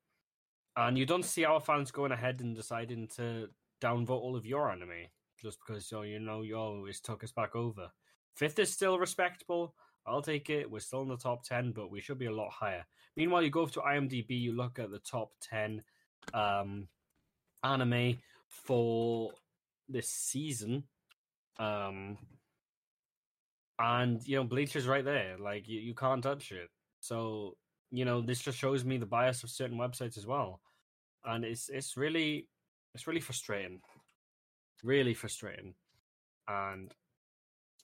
and you don't see our fans going ahead and deciding to downvote all of your anime just because oh, you know you always took us back over. Fifth is still respectable. I'll take it. We're still in the top ten, but we should be a lot higher. Meanwhile, you go to IMDb, you look at the top ten um, anime for this season, um, and you know Bleach is right there. Like you, you can't touch it. So you know this just shows me the bias of certain websites as well, and it's it's really it's really frustrating, really frustrating, and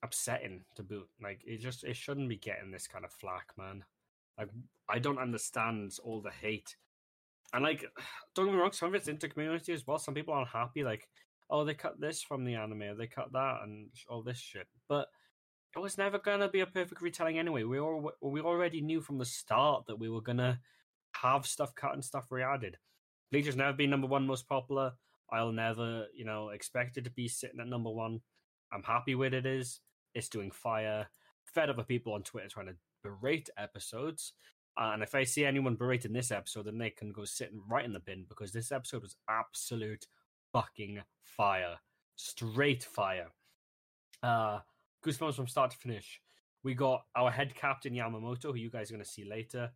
upsetting to boot. Like it just it shouldn't be getting this kind of flack, man. Like I don't understand all the hate, and like don't get me wrong, some of it's inter community as well. Some people aren't happy, like oh they cut this from the anime, they cut that, and all this shit. But it was never gonna be a perfect retelling anyway. We all we already knew from the start that we were gonna have stuff cut and stuff re-added. Has never been number one most popular. I'll never, you know, expect it to be sitting at number one. I'm happy with it is. It's doing fire. Fed other people on Twitter trying to berate episodes. And if I see anyone berating this episode, then they can go sit right in the bin because this episode was absolute fucking fire. Straight fire. Uh goosebumps from start to finish. We got our head captain Yamamoto, who you guys are going to see later,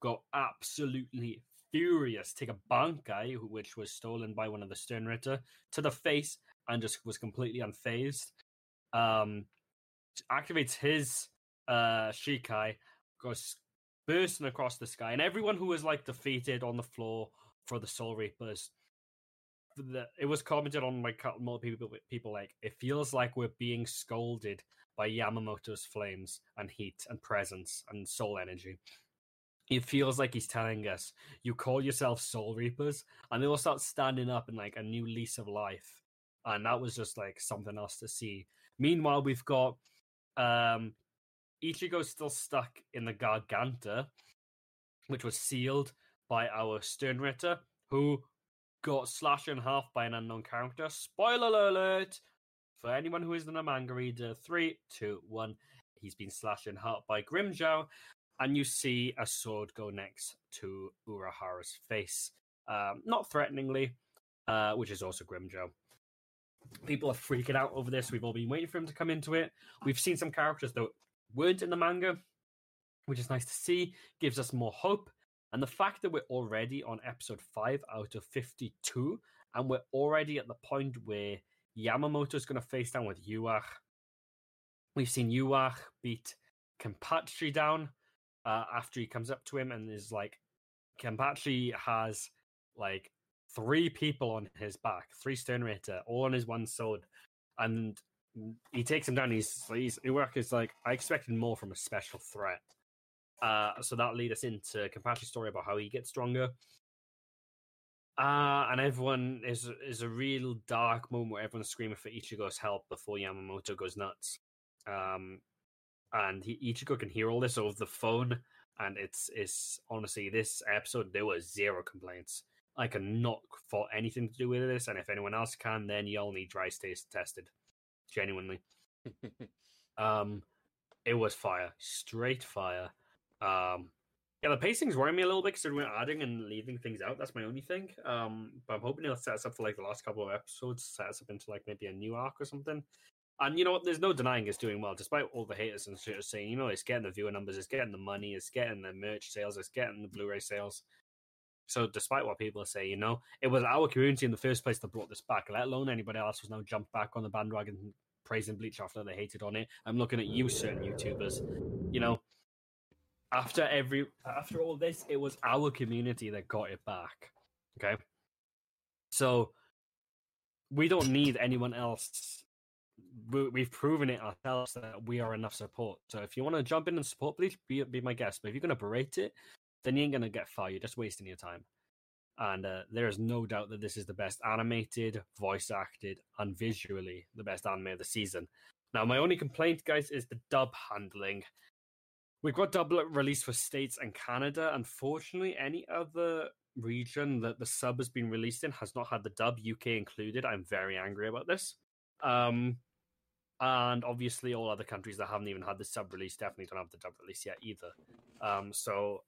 got absolutely furious, take a bankai, which was stolen by one of the Sternritter, to the face and just was completely unfazed. Um, activates his uh, Shikai, goes bursting across the sky, and everyone who was like defeated on the floor for the Soul Reapers. The, it was commented on by more people. People like it feels like we're being scolded by Yamamoto's flames and heat and presence and soul energy. it feels like he's telling us, "You call yourself Soul Reapers," and they will start standing up in like a new lease of life. And that was just like something else to see. Meanwhile, we've got um Ichigo's still stuck in the Garganta, which was sealed by our Sternritter, who got slashed in half by an unknown character. Spoiler alert! For anyone who isn't a manga reader, three, two, one. He's been slashed in half by Grimmjow, and you see a sword go next to Urahara's face. Um, not threateningly, uh, which is also Grimmjow. People are freaking out over this. We've all been waiting for him to come into it. We've seen some characters that weren't in the manga, which is nice to see. Gives us more hope. And the fact that we're already on episode 5 out of 52, and we're already at the point where Yamamoto's going to face down with Yhwach. We've seen Yhwach beat Kenpachi down uh, after he comes up to him and is like, Kenpachi has like three people on his back, three Sternritter, all on his one sword. And he takes him down. He's, he's Yhwach is like, I expected more from a special threat. Uh, so that lead us into Kenpachi's story about how he gets stronger. Uh, and everyone is is a real dark moment where everyone's screaming for Ichigo's help before Yamamoto goes nuts. Um, and he, Ichigo can hear all this over the phone, and it's it's honestly this episode there were zero complaints. I cannot fault anything to do with this, and if anyone else can, then y'all need dry stays tested. Genuinely, um, it was fire, straight fire. Um, yeah, the pacing's worrying me a little bit because we're adding and leaving things out. That's my only thing. Um, but I'm hoping it'll set us up for like the last couple of episodes, set us up into like maybe a new arc or something. And you know what? There's no denying it's doing well, despite all the haters and shit saying, you know, it's getting the viewer numbers, it's getting the money, it's getting the merch sales, it's getting the Blu-ray sales. So, despite what people say, you know, it was our community in the first place that brought this back. Let alone anybody else who's now jumped back on the bandwagon praising Bleach after they hated on it. I'm looking at you, certain YouTubers. You know, after every after all this, it was our community that got it back. Okay, so we don't need anyone else. We- We've proven it ourselves that we are enough support. So if you want to jump in and support, please be be my guest. But if you're gonna berate it, then you ain't gonna get far. You're just wasting your time. And uh, there is no doubt that this is the best animated, voice acted, and visually the best anime of the season. Now, my only complaint, guys, is the dub handling. We've got dub released for states and Canada. Unfortunately, any other region that the sub has been released in has not had the dub, UK included. I'm very angry about this. Um, and obviously, all other countries that haven't even had the sub release definitely don't have the dub release yet either. Um, so,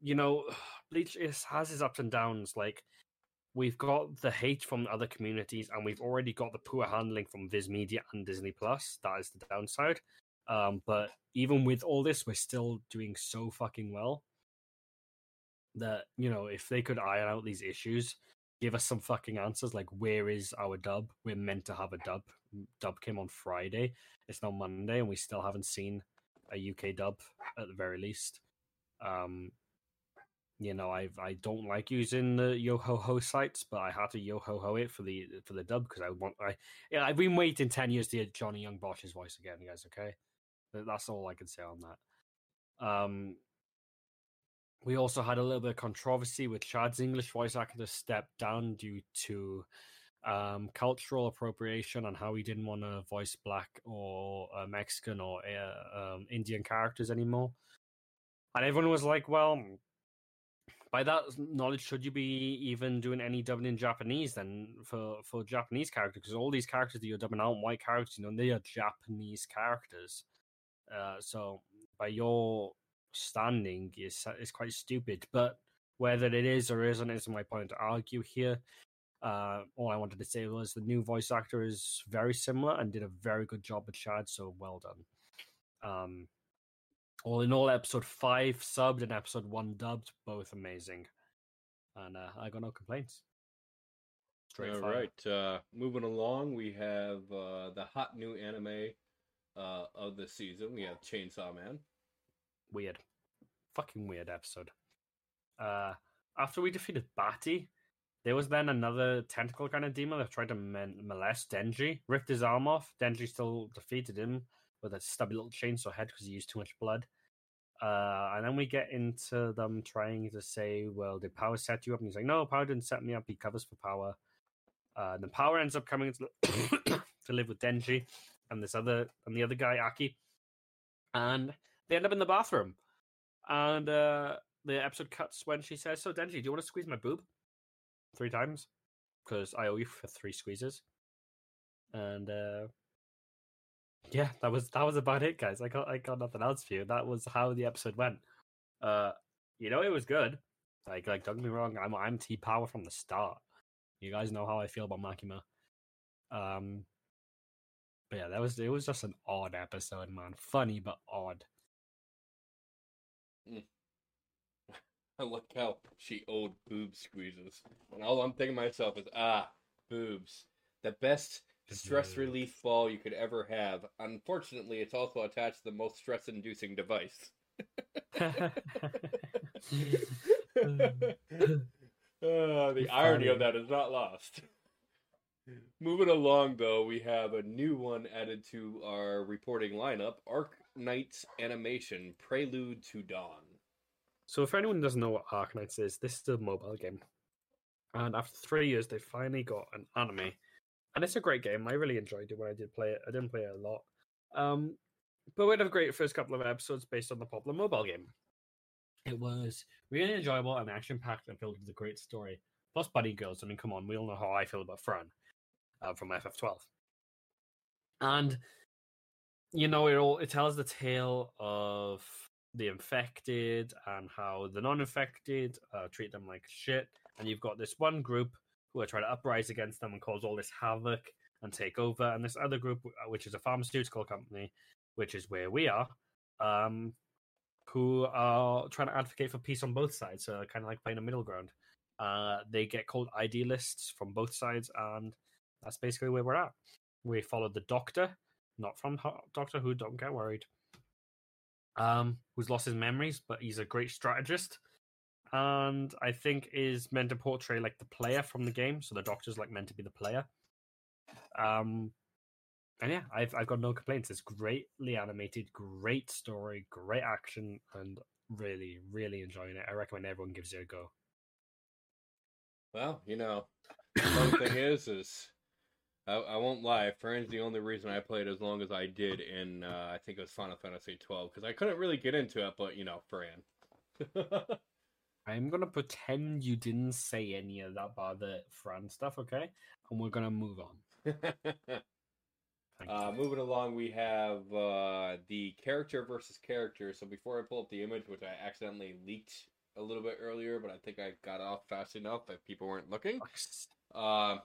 you know, Bleach is, has its ups and downs. Like, we've got the hate from other communities, and we've already got the poor handling from Viz Media and Disney Plus. That is the downside. Um, but even with all this, we're still doing so fucking well that you know if they could iron out these issues, give us some fucking answers like where is our dub? We're meant to have a dub. Dub came on Friday. It's now Monday, and we still haven't seen a UK dub at the very least. Um, you know, I I don't like using the yo ho ho sites, but I had to yo ho ho it for the for the dub because I want I yeah I've been waiting ten years to hear Johnny Yong Bosch's voice again, guys. Okay, that's all I can say on that. Um, we also had a little bit of controversy with Chad's English voice actor step down due to um, cultural appropriation and how he didn't want to voice black or uh, Mexican or uh, um, Indian characters anymore. And everyone was like, well, by that knowledge, should you be even doing any dubbing in Japanese then for, for Japanese characters? Because all these characters that you're dubbing out, white characters, you know, they are Japanese characters. Uh, so by your standing is is quite stupid. But whether it is or isn't is my point to argue here. Uh, all I wanted to say was the new voice actor is very similar and did a very good job with Chad, so well done. Um, all in all, episode five subbed and episode one dubbed, both amazing, and uh, I got no complaints. Straight All fire. right, uh, moving along, we have uh, the hot new anime uh, of the season. We have Chainsaw Man. weird, fucking weird episode. Uh, after we defeated Batty, there was then another tentacle kind of demon that tried to men- molest Denji, ripped his arm off. Denji still defeated him with a stubby little chainsaw head because he used too much blood. Uh, and then we get into them trying to say, well, did Power set you up? And he's like, no, Power didn't set me up. He covers for Power. Uh, and then Power ends up coming to, to live with Denji and this other and the other guy, Aki. And they end up in the bathroom. And uh, the episode cuts when she says, So, Denji, do you want to squeeze my boob? Three times? Because I owe you for three squeezes. And uh, yeah, that was that was about it, guys. I got I got nothing else for you. That was how the episode went. Uh, you know, it was good. Like, like don't get me wrong, I'm I'm T Power from the start. You guys know how I feel about Makima. Um, but yeah, that was it. Was just an odd episode, man. Funny but odd. I like how she old boob squeezes. And all I'm thinking to myself is, ah, boobs. The best stress relief ball you could ever have. Unfortunately, it's also attached to the most stress inducing device. Ah, the irony of that is not lost. Moving along, though, we have a new one added to our reporting lineup Arc Knight's animation Prelude to Dawn. So, if anyone doesn't know what Arknights is, this is a mobile game. And after three years, they finally got an anime. And it's a great game. I really enjoyed it when I did play it. I didn't play it a lot. Um, but we had a great first couple of episodes based on the popular mobile game. It was really enjoyable and action packed and filled with a great story. Plus, Buddy Girls. I mean, come on, we all know how I feel about Fran uh, from FF12. And, you know, it all it tells the tale of the infected and how the non-infected uh, treat them like shit. And you've got this one group who are trying to uprise against them and cause all this havoc and take over, and this other group, uh, which is a pharmaceutical company, which is where we are, um, who are trying to advocate for peace on both sides. So kind of like playing a middle ground. Uh, they get called idealists from both sides, and that's basically where we're at. We followed the Doctor, not from Doctor Who. Don't get worried um, who's lost his memories, but he's a great strategist, and I think is meant to portray like the player from the game. So the Doctor's like meant to be the player. Um, and yeah, I've I've got no complaints. It's greatly animated, great story, great action, and really really enjoying it. I recommend everyone gives it a go. Well, you know, the thing is, is I, I won't lie. Fran's the only reason I played as long as I did in uh, I think it was Final Fantasy twelve because I couldn't really get into it, but you know, Fran. I'm gonna pretend you didn't say any of that about the Fran stuff, okay? And we're gonna move on. Uh, moving along, we have uh, the character versus character. So before I pull up the image, which I accidentally leaked a little bit earlier, but I think I got off fast enough that people weren't looking. Uh,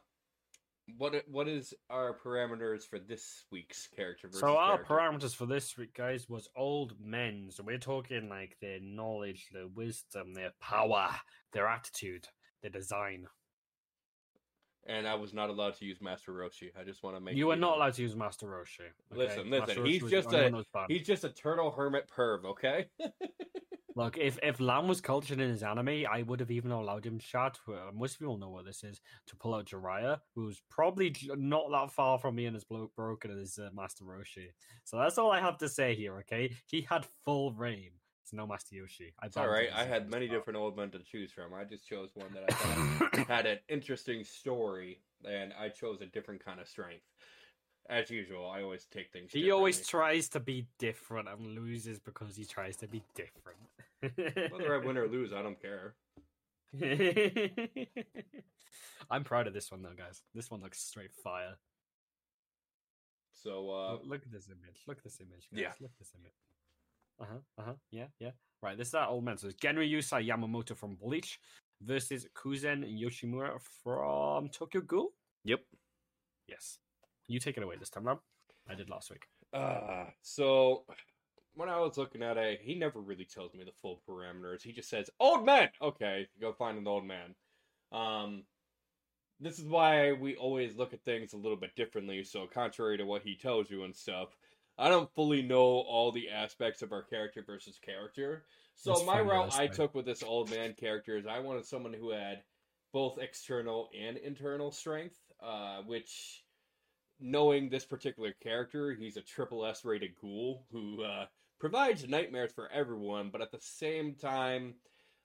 what what is our parameters for this week's character versus So our character? parameters for this week, guys, was old men. So we're talking like their knowledge, their wisdom, their power, their attitude, their design. and I was not allowed to use Master Roshi. I just want to make you are not allowed to use Master Roshi. okay? Listen, listen, Roshi he's the just a- one that was banned. He's just a turtle hermit perv, okay? Look, if if Lam was cultured in his anime, I would have even allowed him chat. Most people know what this is to pull out Jiraiya, who's probably not that far from being as blo- broken as uh, Master Roshi. So that's all I have to say here. Okay, he had full reign. It's no Master Roshi. I It's all right. I had many different old men to choose from. I just chose one that I thought had an interesting story, and I chose a different kind of strength. As usual, I always take things. He always tries to be different and loses because he tries to be different. Whether I win or lose, I don't care. I'm proud of this one though, guys. This one looks straight fire. So, uh, Look- look at this image. Look at this image. Guys. yeah. Look at this image. Uh huh. Uh huh. Yeah. Yeah. Right. This is that old man. So it's Genryusai Yamamoto from Bleach versus Kuzen Yoshimura from Tokyo Ghoul. yep. Yes. You take it away this time, Rob. I did last week. Uh, so when I was looking at it, he never really tells me the full parameters. He just says, "Old man." Okay, go find an old man. Um, this is why we always look at things a little bit differently. So, contrary to what he tells you and stuff, I don't fully know all the aspects of our character versus character. So, That's my route I took with this old man character is I wanted someone who had both external and internal strength, uh, which knowing this particular character, he's a triple S rated ghoul who uh, provides nightmares for everyone, but at the same time,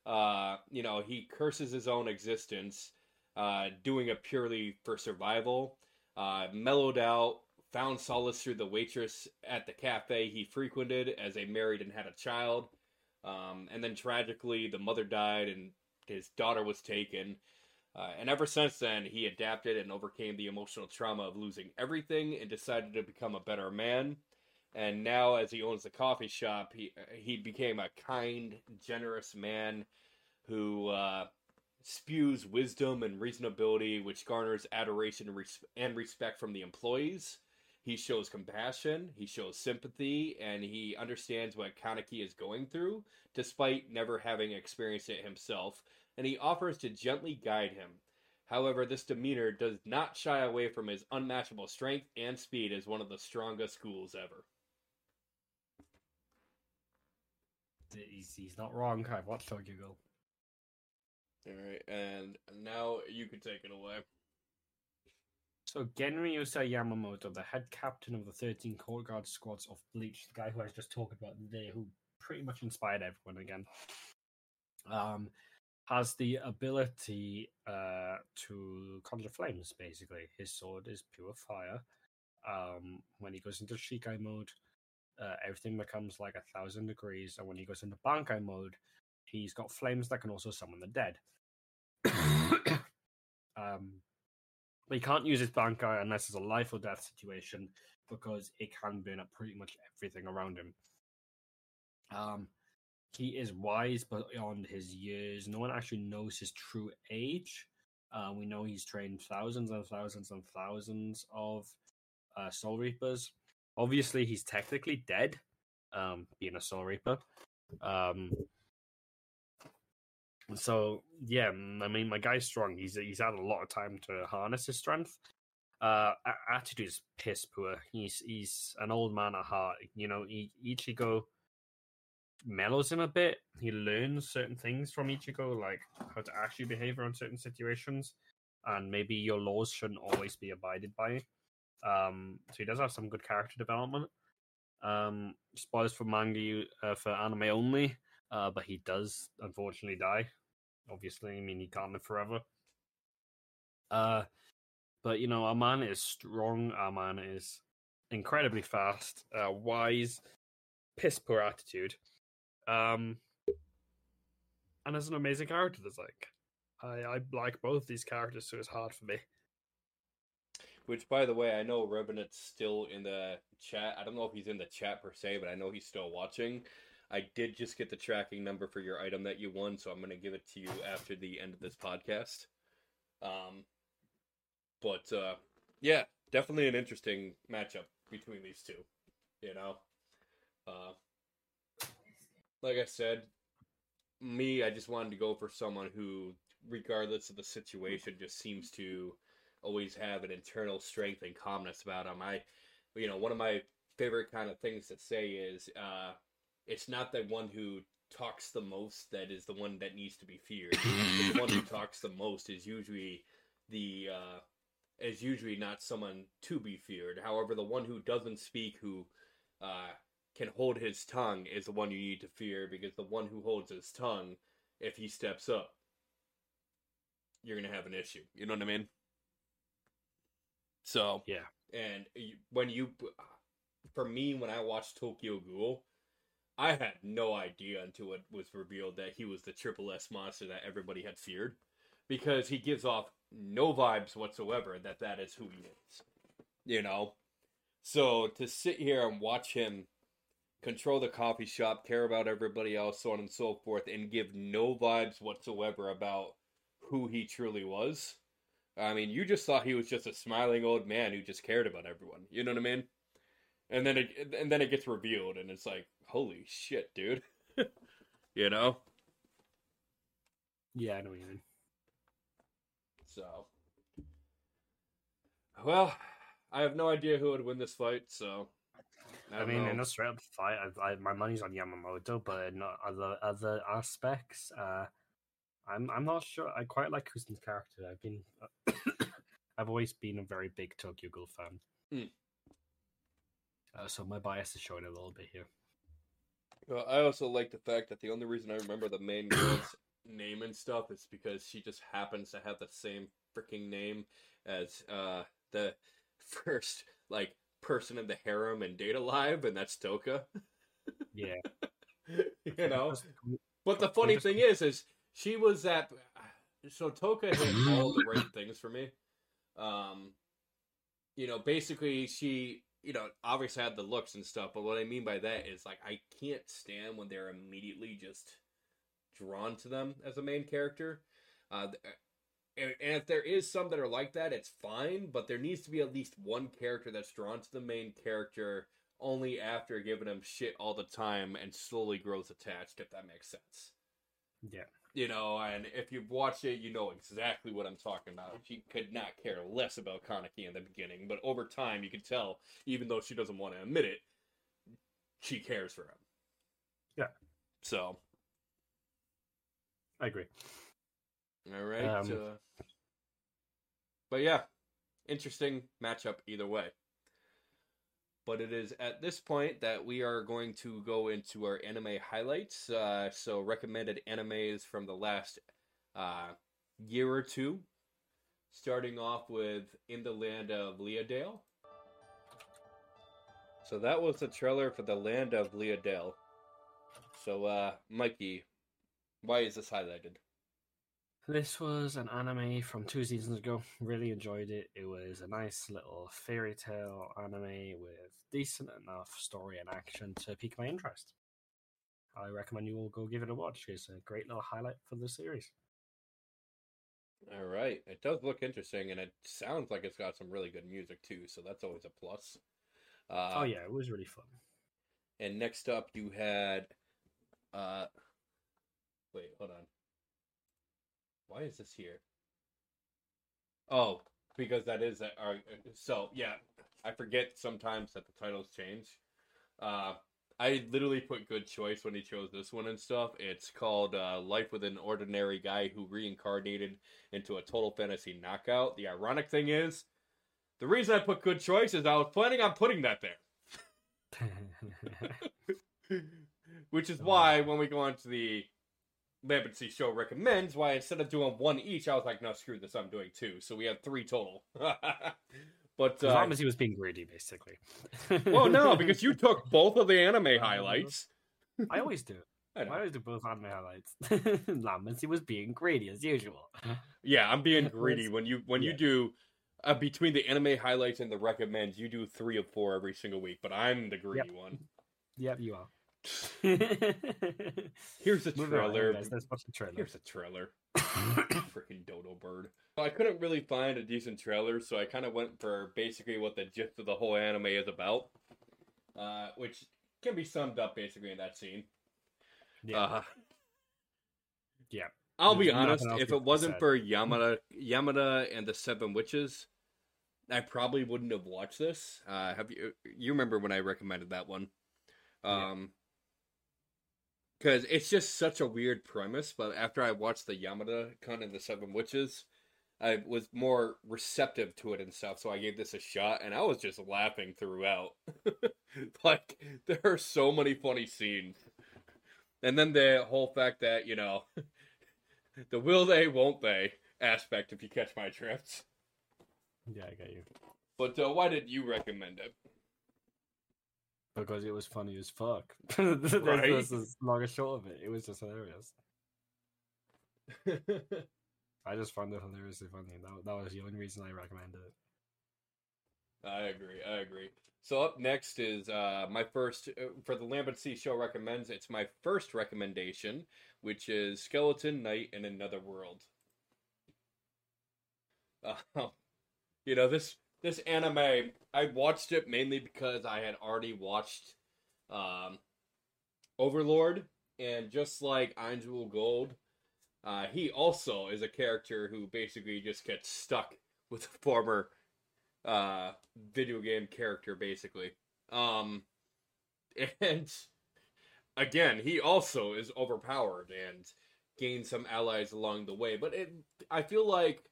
uh, you know, he curses his own existence, uh, doing it purely for survival. Uh, mellowed out, found solace through the waitress at the cafe he frequented as they married and had a child. Um, and then tragically, the mother died and his daughter was taken. Uh, and ever since then, he adapted and overcame the emotional trauma of losing everything and decided to become a better man. And now, as he owns the coffee shop, he he became a kind, generous man who uh, spews wisdom and reasonability, which garners adoration and, and respect from the employees. He shows compassion, he shows sympathy, and he understands what Kaneki is going through, despite never having experienced it himself, and he offers to gently guide him. However, this demeanor does not shy away from his unmatchable strength and speed as one of the strongest ghouls ever. He's, he's not wrong. I've watched Tokyo Ghoul. All right, and now you can take it away. So Genryusai Yamamoto, the head captain of the 13 Court Guard squads of Bleach, the guy who I was just talking about there, who pretty much inspired everyone again, um, has the ability uh, to conjure flames. Basically, his sword is pure fire. Um, when he goes into Shikai mode, uh, everything becomes like a thousand degrees, and when he goes into Bankai mode, he's got flames that can also summon the dead. um, but he can't use his Bankai unless it's a life or death situation because it can burn up pretty much everything around him. Um, he is wise beyond his years. No one actually knows his true age. Uh, we know he's trained thousands and thousands and thousands of uh, Soul Reapers. Obviously, he's technically dead, um, being a Soul Reaper. Um, so yeah, I mean, my guy's strong. He's he's had a lot of time to harness his strength. Uh, attitude is piss poor. He's he's an old man at heart. You know, he, Ichigo mellows him a bit. He learns certain things from Ichigo, like how to actually behave around certain situations, and maybe your laws shouldn't always be abided by. Um, so he does have some good character development. Um, spoilers for manga uh, for anime only, uh, but he does unfortunately die. Obviously, I mean he can't live forever. Uh, but you know, our man is strong. Our man is incredibly fast, uh, wise, piss poor attitude. Um, and as an amazing character, like, I I like both these characters, so it's hard for me. Which, by the way, I know Revenant's still in the chat. I don't know if he's in the chat per se, but I know he's still watching. I did just get the tracking number for your item that you won, so I'm going to give it to you after the end of this podcast. Um, but uh, yeah, definitely an interesting matchup between these two. You know, uh, like I said, me, I just wanted to go for someone who, regardless of the situation, just seems to always have an internal strength and calmness about him. I, you know, one of my favorite kind of things to say is, uh, it's not the one who talks the most that is the one that needs to be feared. the one who talks the most is usually the uh, is usually not someone to be feared. However, the one who doesn't speak, who uh, can hold his tongue, is the one you need to fear because the one who holds his tongue, if he steps up, you're gonna have an issue. You know what I mean? So Yeah. and when you, for me, when I watched Tokyo Ghoul, I had no idea until it was revealed that he was the triple S monster that everybody had feared, because he gives off no vibes whatsoever that that is who he is. You know, so to sit here and watch him control the coffee shop, care about everybody else, so on and so forth, and give no vibes whatsoever about who he truly was. I mean, you just thought he was just a smiling old man who just cared about everyone. You know what I mean? And then it and then it gets revealed, and it's like, holy shit, dude. you know. Yeah, I know what you mean. So, well, I have no idea who would win this fight. So, I, I, mean, know. in a straight up fight, I, I, my money's on Yamamoto, but not other other aspects. Uh, I'm I'm not sure. I quite like Kuzen's character. I've been, I've always been a very big Tokyo Ghoul fan. Hmm. Uh, so my bias is showing a little bit here. Well, I also like the fact that the only reason I remember the main girl's name and stuff is because she just happens to have the same freaking name as uh the first like person in the harem in Date A Live, and that's Toka. Yeah. you know. But the funny thing is, is she was at so Toka hit all the right things for me. Um, you know, basically she, you know, obviously had the looks and stuff. But what I mean by that is like I can't stand when they're immediately just drawn to them as a main character. Uh, and, and if there is some that are like that, it's fine. But there needs to be at least one character that's drawn to the main character only after giving him shit all the time and slowly grows attached. If that makes sense Yeah. you know, and if you've watched it, you know exactly what I'm talking about. She could not care less about Kaneki in the beginning, but over time, you can tell, even though she doesn't want to admit it, she cares for him. Yeah. So, I agree. All right. Um, uh, but yeah, interesting matchup either way. But it is at this point that we are going to go into our anime highlights. Uh, so, recommended animes from the last uh, year or two. Starting off with In the Land of Leadale. So, that was the trailer for The Land of Leadale. So, uh, Mikey, why is this highlighted? This was an anime from two seasons ago. Really enjoyed it. It was a nice little fairy tale anime with decent enough story and action to pique my interest. I recommend you all go give it a watch. It's a great little highlight for the series. All right. It does look interesting, and it sounds like it's got some really good music too. So that's always a plus. Uh, oh yeah, it was really fun. And next up, you had. Uh, wait, hold on. Why is this here? Oh, because that is our. So yeah, I forget sometimes that the titles change. Uh, I literally put good choice when he chose this one and stuff. It's called uh, Life with an Ordinary Guy Who Reincarnated into a Total Fantasy Knockout. The ironic thing is, the reason I put good choice is I was planning on putting that there. Which is why when we go on to the Lambency show recommends, why instead of doing one each, I was like, no, screw this, I'm doing two. So we have three total. but as uh, long as he was being greedy, basically. well, no, because you took both of the anime highlights. I always do. I I always do both anime highlights. Lambency was being greedy as usual. Yeah, I'm being greedy when you when you do uh, between the anime highlights and the recommends, you do three of four every single week. But I'm the greedy one. Yep, you are. Here's a trailer. anyways, let's watch the trailer. Here's a trailer. Freaking dodo bird. I couldn't really find a decent trailer, so I kind of went for basically what the gist of the whole anime is about, uh, which can be summed up basically in that scene. Yeah. Uh, Yeah. I'll be There's nothing honest. If it wasn't for Yamada, Yamada and the Seven Witches, I probably wouldn't have watched this. Uh, have you? You remember when I recommended that one? Yeah. Because it's just such a weird premise. But after I watched the Yamada Kun and the Seven Witches, I was more receptive to it and stuff. So I gave this a shot, and I was just laughing throughout. like there are so many funny scenes, and then the whole fact that you know the will they, won't they aspect, if you catch my drift. Yeah, I got you. But uh, why did you recommend Because it was funny as fuck. That's Right? that's as long and short of it. It was just hilarious. I just found it hilariously funny. That, that was the only reason I recommended it. I agree. I agree. So up next is uh, my first uh, for the Lambency show recommends. It's my first recommendation, which is Skeleton Knight in Another World. Uh, you know this this anime. I watched it mainly because I had already watched um, Overlord, and just like Ainz Ooal Gown, uh, he also is a character who basically just gets stuck with a former uh video game character basically um and again he also is overpowered and gains some allies along the way but it i feel like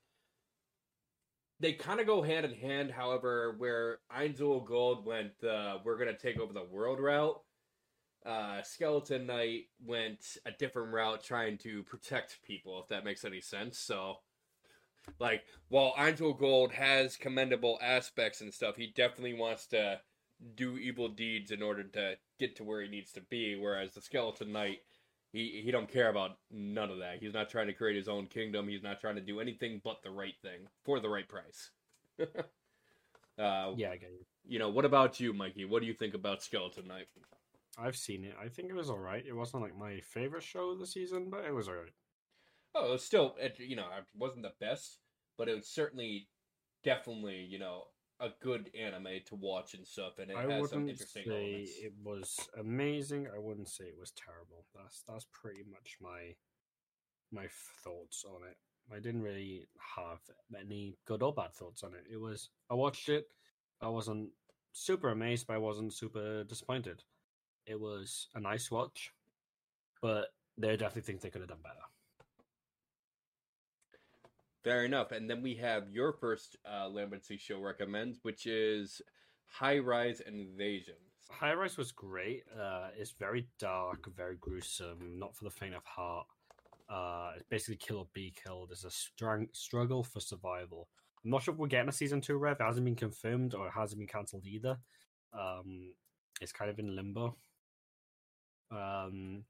they kind of go hand in hand however where Ainz Ooal Gown went uh we're gonna take over the world route uh, Skeleton Knight went a different route trying to protect people, if that makes any sense. So, like, while Ainz Ooal Gown has commendable aspects and stuff, he definitely wants to do evil deeds in order to get to where he needs to be. Whereas the Skeleton Knight, he he don't care about none of that. He's not trying to create his own kingdom. He's not trying to do anything but the right thing for the right price. uh, Yeah, I get you. You know, what about you, Mikey? What do you think about Skeleton Knight? I've seen it. I think it was all right. It wasn't like my favorite show of the season, but it was all right. Oh, it was still, it, you know, it wasn't the best, but it was certainly, definitely, you know, a good anime to watch and stuff, and it I has some interesting say elements. it was amazing. I wouldn't say it was terrible. That's that's pretty much my my thoughts on it. I didn't really have any good or bad thoughts on it. It was I watched it. I wasn't super amazed, but I wasn't super disappointed. It was a nice watch, but there are definitely things they could have done better. Fair enough. And then we have your first uh, Lambency show recommends, which is High Rise Invasion. High Rise was great. Uh, it's very dark, very gruesome, not for the faint of heart. Uh, it's basically kill or be killed. It's a strong struggle for survival. I'm not sure if we're getting a season two, Rev. It hasn't been confirmed or it hasn't been cancelled either. Um, it's kind of in limbo. Um,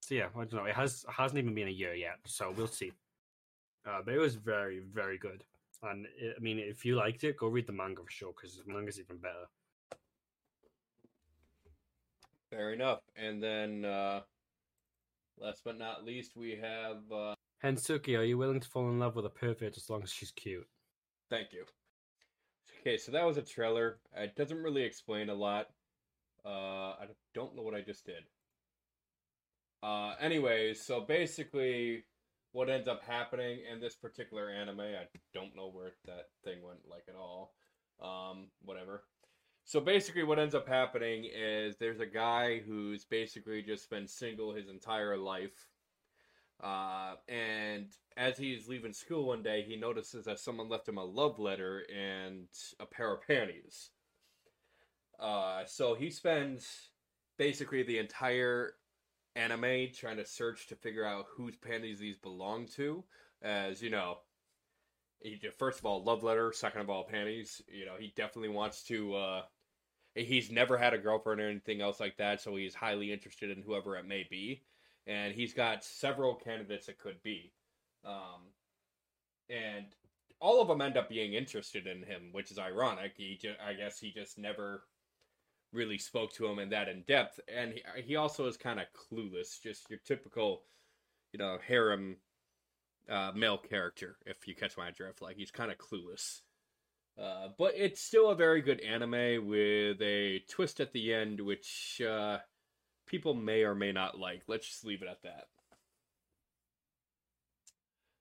so yeah, I don't know. It has hasn't even been a year yet, so we'll see. Uh, but it was very, very good. And it, I mean, if you liked it, go read the manga for sure because the manga's even better. Fair enough. And then, uh, last but not least, we have. Uh, Hensuki, are you willing to fall in love with a pervert as long as she's cute? thank you. Okay, so that was a trailer. It doesn't really explain a lot. Uh, I don't know what I just did. Uh, anyways, so basically, what ends up happening in this particular anime, I don't know where that thing went like at all. Um, whatever. So basically, what ends up happening is there's a guy who's basically just been single his entire life. Uh, and as he's leaving school one day, he notices that someone left him a love letter and a pair of panties. Uh, so he spends basically the entire anime trying to search to figure out whose panties these belong to. As you know, he, first of all, love letter. Second of all, panties. You know, he definitely wants to. Uh, he's never had a girlfriend or anything else like that, so he's highly interested in whoever it may be, and he's got several candidates it could be, um, and all of them end up being interested in him, which is ironic. He, ju- I guess, he just never really spoke to him in that in depth, and he, he also is kind of clueless, just your typical, you know, harem uh, male character. If you catch my drift, like he's kind of clueless. Uh, but it's still a very good anime with a twist at the end, which uh, people may or may not like. Let's just leave it at that.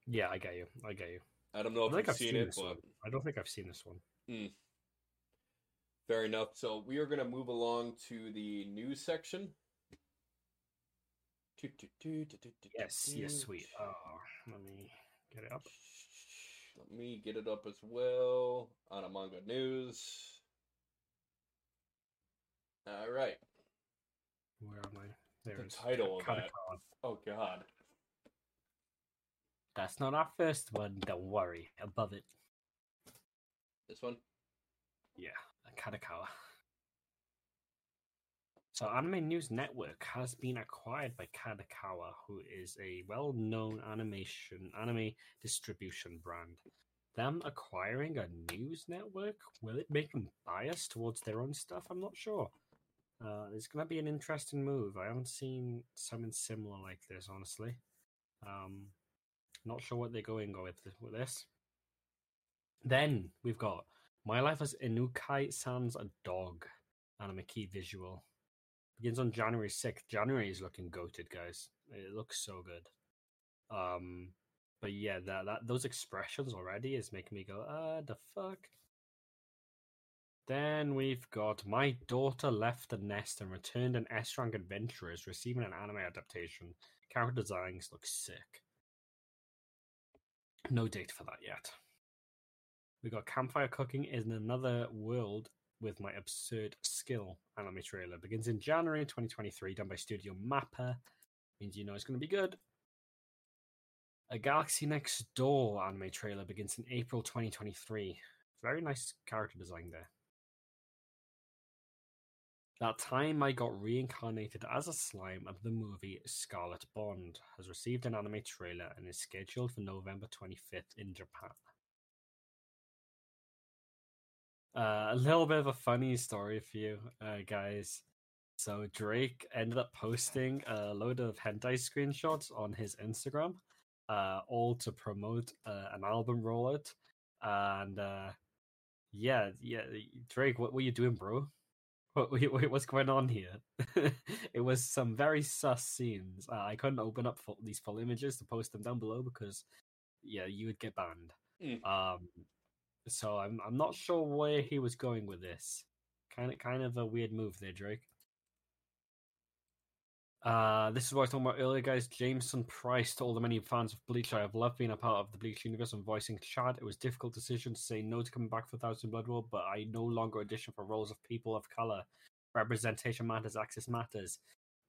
Yeah, I got you. I got you. I don't know if you've I've seen, seen it, but one. I don't think I've seen this one. Fair enough. So we are going to move along to the news section. Yes, yes, sweet. Oh, let me get it up. Let me get it up as well on a manga news. All right. Where am I? There The title of that. Oh God. That's not our first one. Don't worry. Above it. This one. Yeah, Kadokawa. So, Anime News Network has been acquired by Kadokawa, who is a well-known animation anime distribution brand. Them acquiring a news network will it make them biased towards their own stuff? I'm not sure. Uh, it's going to be an interesting move. I haven't seen something similar like this, honestly. Um, not sure what they're going with with this. Then we've got My Life as Inukai-san's a Dog anime key visual. Begins on January 6th. January is looking goated, guys. It looks so good. Um but yeah, that, that those expressions already is making me go, uh the fuck. Then we've got My Daughter Left the Nest and Returned an S rank Adventurers receiving an anime adaptation. Character designs look sick. No date for that yet. We got campfire cooking in another world with My Absurd Skill anime trailer. Begins in January 2023, done by Studio Mappa. Means you know it's going to be good. A Galaxy Next Door anime trailer begins in April 2023. Very nice character design there. That time I got reincarnated as a slime of the movie Scarlet Bond has received an anime trailer and is scheduled for November 25th in Japan. Uh, a little bit of a funny story for you uh, guys. So Drake ended up posting a load of hentai screenshots on his Instagram, uh, all to promote uh, an album rollout. And uh, yeah, yeah, Drake, what were you doing, bro? What, what what's going on here? it was some very sus scenes. Uh, I couldn't open up full, these full images to post them down below because, yeah, you would get banned. Mm. Um, so I'm I'm not sure where he was going with this. Kind of kind of a weird move there, Drake. Uh, this is what I was talking about earlier, guys. Jamieson Price to all the many fans of Bleach. I have loved being a part of the Bleach universe and voicing Chad. It was a difficult decision to say no to coming back for Thousand Blood War, but I no longer audition for roles of people of color. Representation matters, access matters,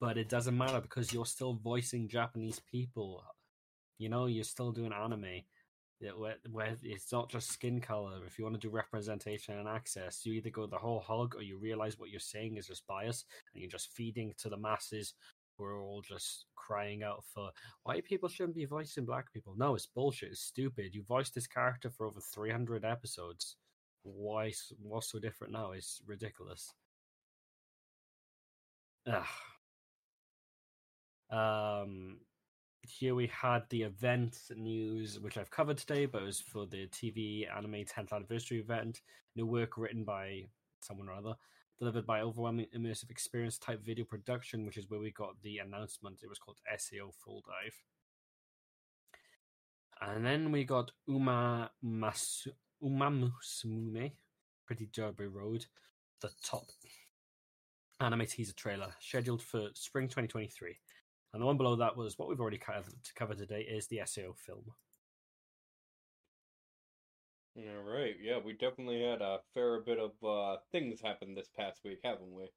but it doesn't matter because you're still voicing Japanese people. You know, you're still doing anime. Yeah, where, where it's not just skin color. If you want to do representation and access, you either go the whole hog or you realize what you're saying is just bias and you're just feeding to the masses who are all just crying out for white people shouldn't be voicing black people. No, it's bullshit. It's stupid. You voiced this character for over 300 episodes. Why? What's so different now? It's ridiculous. Ugh. Um, here we had the event news, which I've covered today, but it was for the TV anime 10th anniversary event. New work written by someone or other, delivered by Overwhelming Immersive Experience type video production, which is where we got the announcement. It was called SAO Full Dive. And then we got Uma Masu- Umamusume, Pretty Derby Road, the top anime teaser trailer, scheduled for spring 2023. And the one below that was what we've already covered to cover today is the SAO film. All right, yeah, we definitely had a fair bit of uh, things happen this past week, haven't we?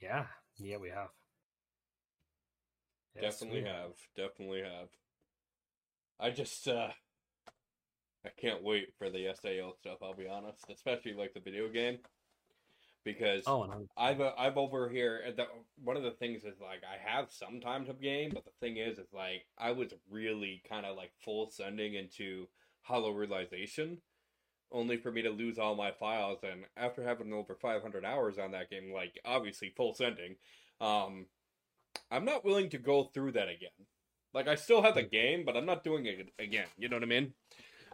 Yeah, yeah, we have. Yes, definitely we have, definitely have. I just, uh, I can't wait for the SAO stuff. I'll be honest, especially like the video game, because Oh, I'm- I've uh, I've over here. uh, The, one of the things is like I have some times of game, but the thing is, is like I was really kind of like full sending into Hollow Realization, only for me to lose all my files. And after having over 500 hours on that game, like obviously full sending, um, I'm not willing to go through that again. Like I still have the game, but I'm not doing it again. You know what I mean?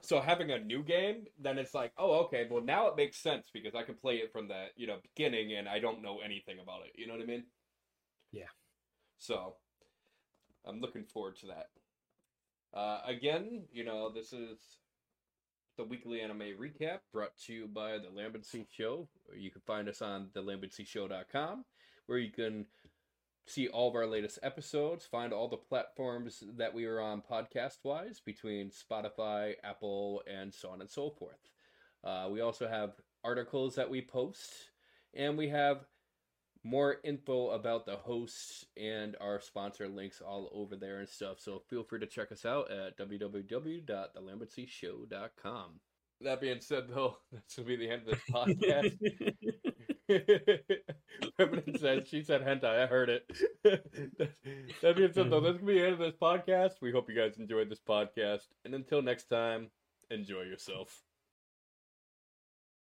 So having a new game, then it's like, oh, okay, well now it makes sense because I can play it from the you know beginning, and I don't know anything about it. You know what I mean? Yeah. So, I'm looking forward to that. Uh, again, you know, this is the weekly anime recap brought to you by the Lambency Show. You can find us on thelambencyshow.com, where you can see all of our latest episodes, find all the platforms that we are on podcast wise between Spotify, Apple, and so on and so forth. Uh, we also have articles that we post, and we have more info about the hosts and our sponsor links all over there and stuff. So feel free to check us out at www.thelambencyshow.com. That being said, though, that's going to be the end of this podcast. Remnant said she said hentai. I heard it. that being said, though, that's gonna be the end of this podcast. We hope you guys enjoyed this podcast, and until next time, enjoy yourself.